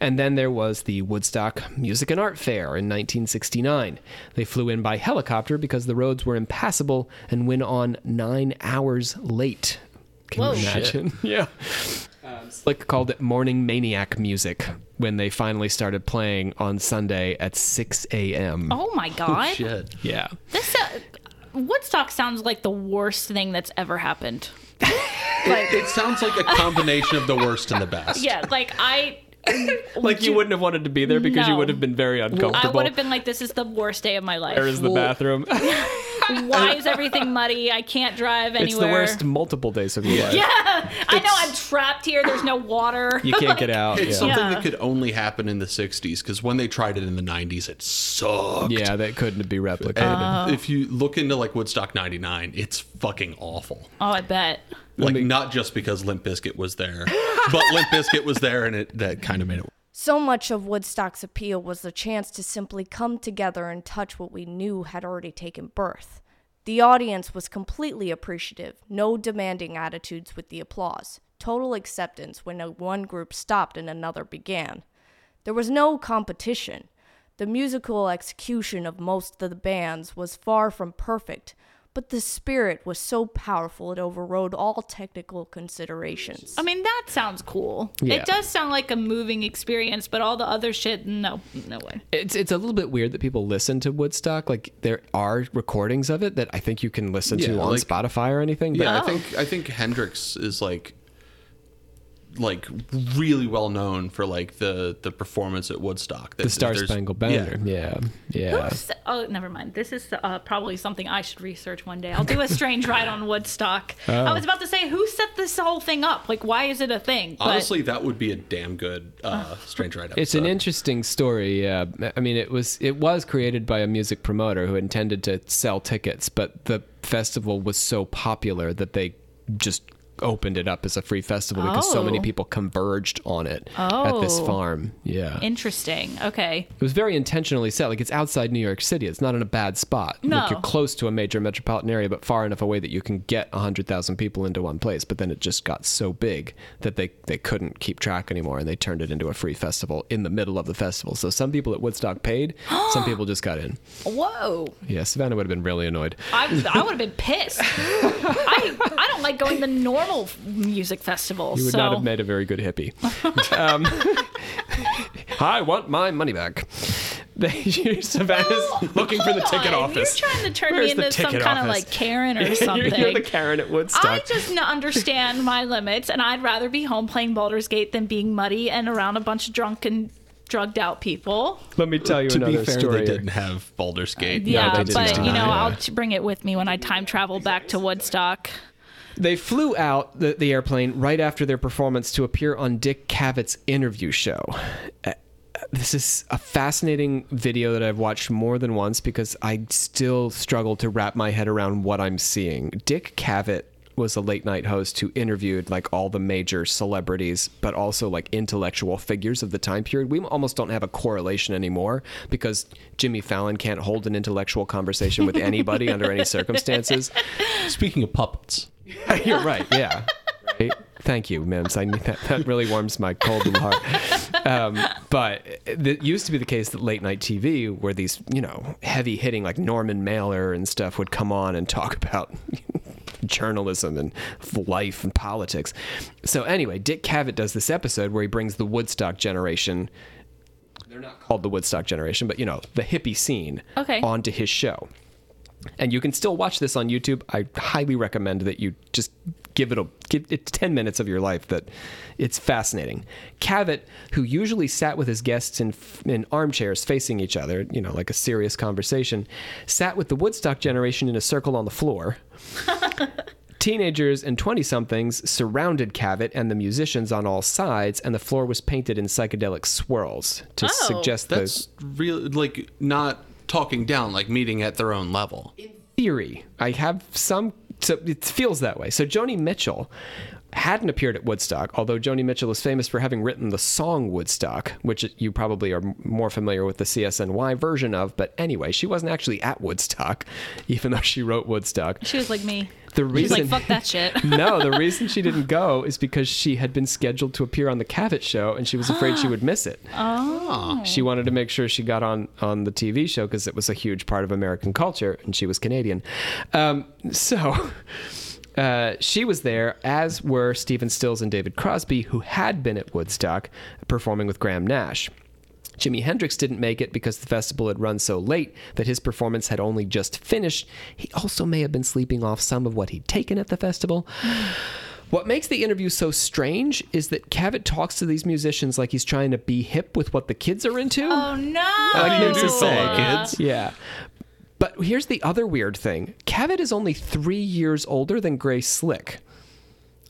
And then there was the Woodstock Music and Art Fair in 1969. They flew in by helicopter because the roads were impassable and went on nine hours late. Can Whoa. you imagine? [LAUGHS] yeah. Slick called it morning maniac music when they finally started playing on Sunday at 6 a.m. Oh my god. Shit. Yeah. This uh, Woodstock sounds like the worst thing that's ever happened. [LAUGHS] It, it sounds like a combination of the worst and the best. Yeah, like I [LAUGHS] Like you wouldn't have wanted to be there because you would have been very uncomfortable. I uncomfortable. would have been like this is the worst day of my life. Where is the bathroom? [LAUGHS] Why is everything [LAUGHS] muddy? I can't drive anywhere. it's the worst multiple days of your life. Yeah, I know I'm trapped here. There's no water. You can't get out. It's yeah. something Yeah. that could only happen in the 60s because when they tried it in the 90s, it sucked. Yeah, that couldn't be replicated. And if you look into like Woodstock 99, it's fucking awful. Oh, I bet. Like not just because Limp Bizkit was there, but [LAUGHS] Limp Bizkit was there and it that kind of made it So much of Woodstock's appeal was the chance to simply come together and touch what we knew had already taken birth. The audience was completely appreciative, no demanding attitudes with the applause, total acceptance when a one group stopped and another began. There was no competition. The musical execution of most of the bands was far from perfect, but the spirit was so powerful it overrode all technical considerations. I mean, that sounds cool. Yeah. It does sound like a moving experience, but all the other shit, no, no way. It's it's a little bit weird that people listen to Woodstock. Like there are recordings of it that I think you can listen to on like- Spotify or anything. But Yeah, Oh. I think I think Hendrix is like like really well known for like the the performance at Woodstock. the Star Spangled Banner. Yeah, yeah. Who's- Oh, never mind. This is uh, probably something I should research one day. I'll do a strange [LAUGHS] ride on Woodstock. Oh. I was about to say, who set this whole thing up? Like, why is it a thing? But Honestly, that would be a damn good uh, Strange Ride episode. It's an interesting story. Yeah, I mean, it was it was created by a music promoter who intended to sell tickets, but the festival was so popular that they just opened it up as a free festival because so many Oh. people converged on it at this Oh. farm. Yeah. interesting. Okay. It was very intentionally set. Like it's outside New York City. It's not in a bad spot. No. Like you're close to a major metropolitan area, but far enough away that you can get hundred thousand people into one place. But then it just got so big that they they couldn't keep track anymore, and they turned it into a free festival in the middle of the festival. So some people at Woodstock paid, some people just got in. Whoa. Yeah, Savannah would have been really annoyed. I, I would have been pissed. [LAUGHS] I, I don't like going the normal music festivals. You would so. not have made a very good hippie. [LAUGHS] um, [LAUGHS] I want my money back. [LAUGHS] They, Savannah's looking for the ticket God, office. You're trying to turn Where's me into some ticket kind of like Karen or You're- something. You're, the Karen at Woodstock. I just understand my limits, and I'd rather be home playing Baldur's Gate than being muddy and around a bunch of drunken, drugged out people. Let me tell you to another be fair, story. they didn't have Baldur's Gate. Yeah, they didn't. but you know, Yeah. I'll bring it with me when I time travel back to Woodstock. They flew out the, the airplane right after their performance to appear on Dick Cavett's interview show. Uh, This is a fascinating video that I've watched more than once because I still struggle to wrap my head around what I'm seeing. Dick Cavett was a late night host who interviewed like all the major celebrities, but also like intellectual figures of the time period. We almost don't have a correlation anymore because Jimmy Fallon can't hold an intellectual conversation with anybody under any [LAUGHS] circumstances. Speaking of puppets, [LAUGHS] You're right. Yeah. Right? Thank you, Mims. I need that. That really warms my cold little heart. Um, but it used to be the case that late night TV, where these you know heavy hitting like Norman Mailer and stuff would come on and talk about [LAUGHS] journalism and life and politics. So anyway, Dick Cavett does this episode where he brings the Woodstock generation they're not called the Woodstock generation, but you know, the hippie scene Okay. onto his show. And you can still watch this on YouTube. I highly recommend that you just give it a give it 10 minutes of your life that it's fascinating. Cavett, who usually sat with his guests in in armchairs facing each other, you know, like a serious conversation, sat with the Woodstock generation in a circle on the floor. [LAUGHS] Teenagers and 20 somethings surrounded Cavett and the musicians on all sides, and the floor was painted in psychedelic swirls to Oh. suggest the That's really like not talking down, like meeting at their own level. In theory. I have some. So it feels that way. So Joni Mitchell hadn't appeared at Woodstock, although Joni Mitchell is famous for having written the song Woodstock, which you probably are more familiar with the CSNY version of. But anyway, she wasn't actually at Woodstock, [LAUGHS] even though she wrote Woodstock. She was like me. The reason, She's like, fuck that shit. [LAUGHS] no, the [LAUGHS] reason she didn't go is because she had been scheduled to appear on the Cavett show, and she was afraid she would miss it. [GASPS] Oh. She wanted to make sure she got on on the TV show because it was a huge part of American culture, and she was Canadian. Um, so. Uh, she was there, as were Stephen Stills and David Crosby, who had been at Woodstock performing with Graham Nash. Jimi Hendrix didn't make it because the festival had run so late that his performance had only just finished. He also may have been sleeping off some of what he'd taken at the festival. [SIGHS] What makes the interview so strange is that Cavett talks to these musicians like he's trying to be hip with what the kids are into. Oh no! Like Nip to say, kids. Yeah. But here's the other weird thing Cavett is only three years older than Grace Slick,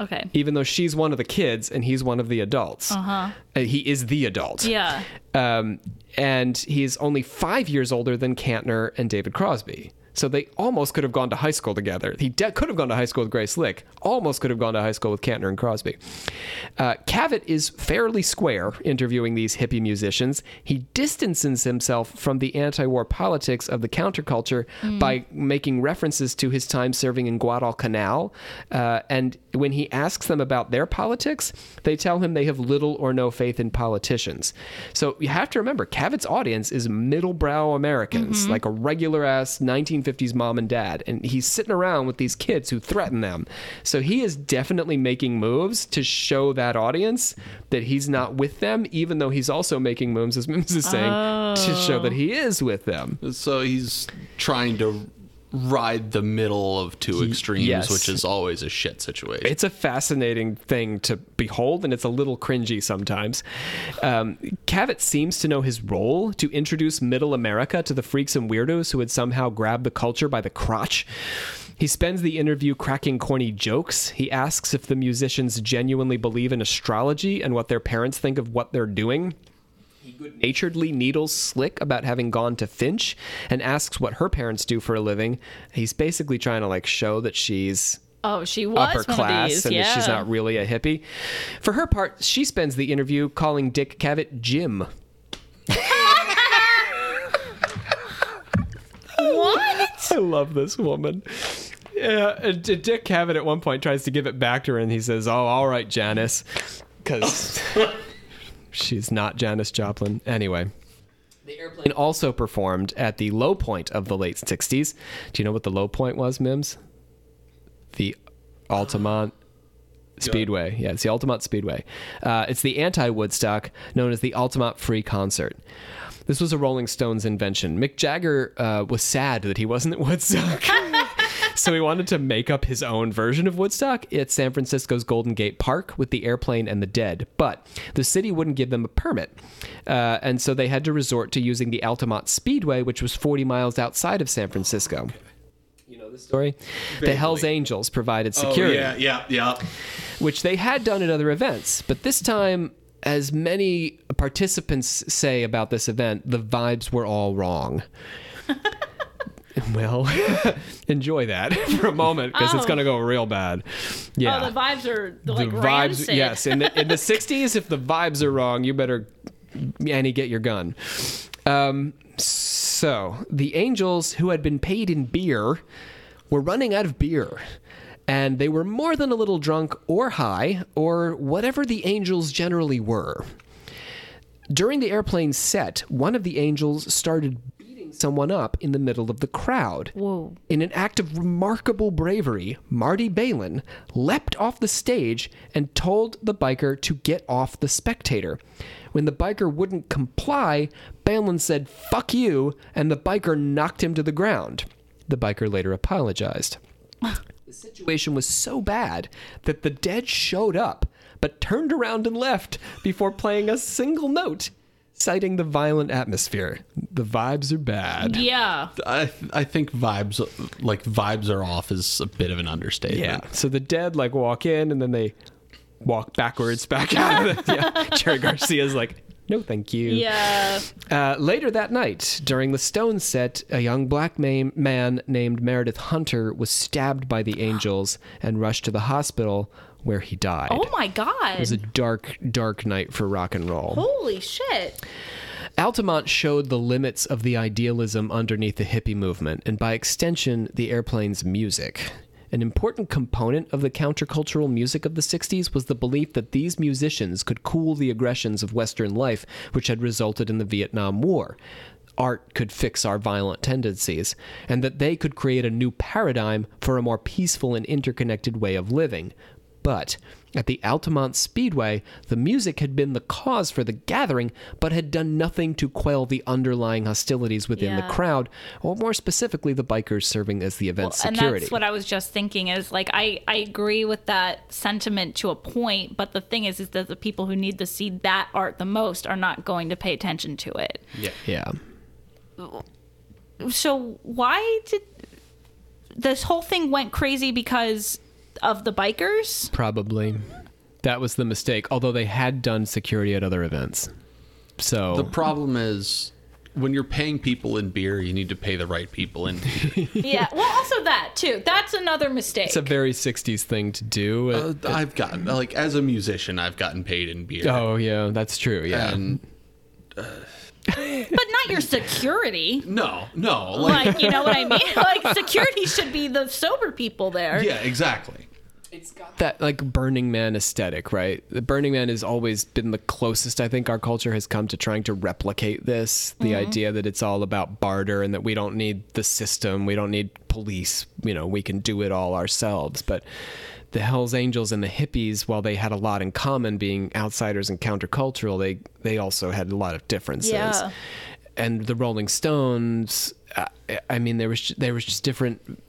Okay. even though she's one of the kids and he's one of the adults. Uh-huh. He is the adult. Yeah. Um, and he's only five years older than Kantner and David Crosby. So they almost could have gone to high school together. He de- could have gone to high school with Grace Slick. Almost could have gone to high school with Kantner and Crosby. Uh, Cavett is fairly square interviewing these hippie musicians. He distances himself from the anti-war politics of the counterculture by making references to his time serving in Guadalcanal. Uh, and when he asks them about their politics, they tell him they have little or no faith in politicians. So you have to remember, Cavett's audience is middle-brow Americans, like a regular-ass 1950s mom and dad, and he's sitting around with these kids who threaten them. So he is definitely making moves to show that audience that he's not with them, even though he's also making moves, as Mims is saying, to show that oh. he is with them. So he's trying to ride the middle of two extremes, yes. which is always a shit situation. It's a fascinating thing to behold, and it's a little cringy sometimes. Um, Cavett seems to know his role to introduce Middle America to the freaks and weirdos who had somehow grabbed the culture by the crotch. He spends the interview cracking corny jokes. He asks if the musicians genuinely believe in astrology and what their parents think of what they're doing naturedly needles Slick about having gone to Finch and asks what her parents do for a living. He's basically trying to like show that she's Oh, she was upper one class of these. and yeah. that she's not really a hippie. For her part, she spends the interview calling Dick Cavett Jim. What? [LAUGHS] I love this woman. Yeah, Dick Cavett at one point tries to give it back to her, and he says, "Oh, all right, Janis," because [LAUGHS] she's not Janis Joplin. Anyway, the airplane also performed at the low point of the late '60s. Do you know what the low point was, Mims? The Altamont [GASPS] Speedway. Yeah, it's the Altamont Speedway. Uh, it's the anti-Woodstock, known as the Altamont Free Concert. This was a Rolling Stones invention. Mick Jagger uh, was sad that he wasn't at Woodstock. [LAUGHS] [LAUGHS] so he wanted to make up his own version of Woodstock at San Francisco's Golden Gate Park with the airplane and the dead. But the city wouldn't give them a permit. Uh, and so they had to resort to using the Altamont Speedway, which was 40 miles outside of San Francisco. You know the story? The Hells Angels provided security Oh, yeah, yeah, yeah. which they had done at other events. But this time, as many participants say about this event, the vibes were all wrong. [LAUGHS] well, [LAUGHS] enjoy that [LAUGHS] for a moment because it's Oh. going to go real bad. Yeah. Oh, the vibes are like the vibes, rancid. yes. In the, in the 60s, if the vibes are wrong, you better, Annie, get your gun. Um, so, the Angels, who had been paid in beer, were running out of beer. And they were more than a little drunk or high, or whatever the Angels generally were. During the airplane set, one of the Angels started beating someone up in the middle of the crowd. Whoa. In an act of remarkable bravery, Marty Balin leapt off the stage and told the biker to get off the spectator. When the biker wouldn't comply, Balin said, fuck you, and the biker knocked him to the ground. The biker later apologized. [LAUGHS] The situation was so bad that the dead showed up, but turned around and left before playing a single note, citing the violent atmosphere. The vibes are bad. Yeah. I I think vibes like vibes are off is a bit of an understatement. Yeah. So the dead like walk in and then they walk backwards back out. Of the, [LAUGHS] yeah. Jerry Garcia's like, no, thank you. Yeah. Uh, later that night, during the Stone set, a young black ma- man named Meredith Hunter was stabbed by the Angels and rushed to the hospital where he died. Oh my God. It was a dark, dark night for rock and roll. Holy shit. Altamont showed the limits of the idealism underneath the hippie movement, and by extension, the airplane's music. An important component of the countercultural music of the 60s was the belief that these musicians could cool the aggressions of Western life, which had resulted in the Vietnam War. Art could fix our violent tendencies, and that they could create a new paradigm for a more peaceful and interconnected way of living. But at the Altamont Speedway, the music had been the cause for the gathering, but had done nothing to quell the underlying hostilities within Yeah. the crowd, or more specifically, the bikers serving as the event's and security. that's what I was just thinking is like I, I agree with that sentiment to a point, but the thing is is that the people who need to see that art the most are not going to pay attention to it. Yeah. yeah. So why did this whole thing went crazy because of the bikers? Probably. That was the mistake, although they had done security at other events. So The problem is when you're paying people in beer, you need to pay the right people in beer. [LAUGHS] yeah. Well, also that too. That's another mistake. it's a very 60s thing to do. Uh, I've gotten like as a musician, I've gotten paid in beer. oh, yeah, that's true. Yeah. And but not your security. no, no, like, Like, you know what I mean? [LAUGHS] Like security should be the sober people there. yeah, exactly. That like Burning Man aesthetic, right? The Burning Man has always been the closest I think our culture has come to trying to replicate this. The idea that it's all about barter and that we don't need the system, we don't need police, you know, we can do it all ourselves. But the Hells Angels and the hippies, while they had a lot in common being outsiders and countercultural, they they also had a lot of differences. Yeah. And the Rolling Stones, uh, I mean, there was there was just different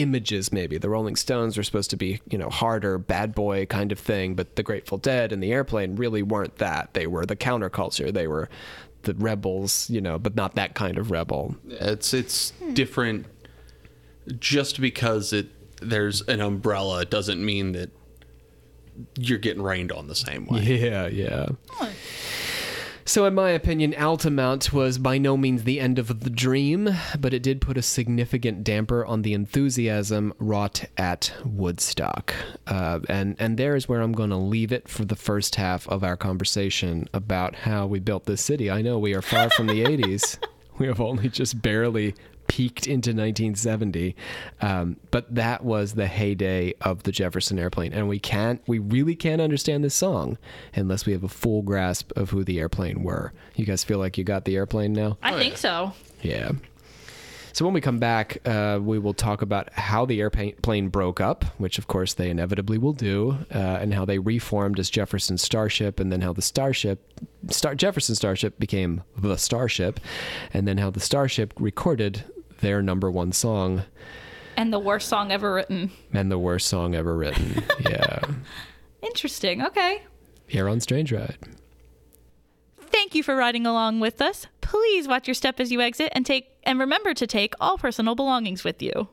images maybe. The rolling stones were supposed to be you know harder bad boy kind of thing but the grateful dead and the airplane really weren't that. They were the counterculture. They were the rebels you know but not that kind of rebel. It's it's different. Just because it there's an umbrella doesn't mean that you're getting rained on the same way. [LAUGHS] yeah yeah so in my opinion Altamont was by no means the end of the dream but it did put a significant damper on the enthusiasm wrought at woodstock. Uh, and and there is where i'm going to leave it for the first half of our conversation about how we built this city. I know we are far from the 80s [LAUGHS] we have only just barely peaked into 1970 um, but that was the heyday of the jefferson airplane. And we can't we really can't understand this song unless we have a full grasp of who the airplane were. You guys feel like you got the airplane now? I think so. yeah. So when we come back, uh, we will talk about how the airplane broke up, which of course they inevitably will do, uh, and how they reformed as Jefferson Starship, and then how the Starship, Star Jefferson Starship became the Starship, and then how the Starship recorded their number one song And the worst song ever written. and the worst song ever written. [LAUGHS] yeah, Interesting. Okay. here on Strange Ride. Thank you for riding along with us. Please watch your step as you exit and take and remember to take all personal belongings with you.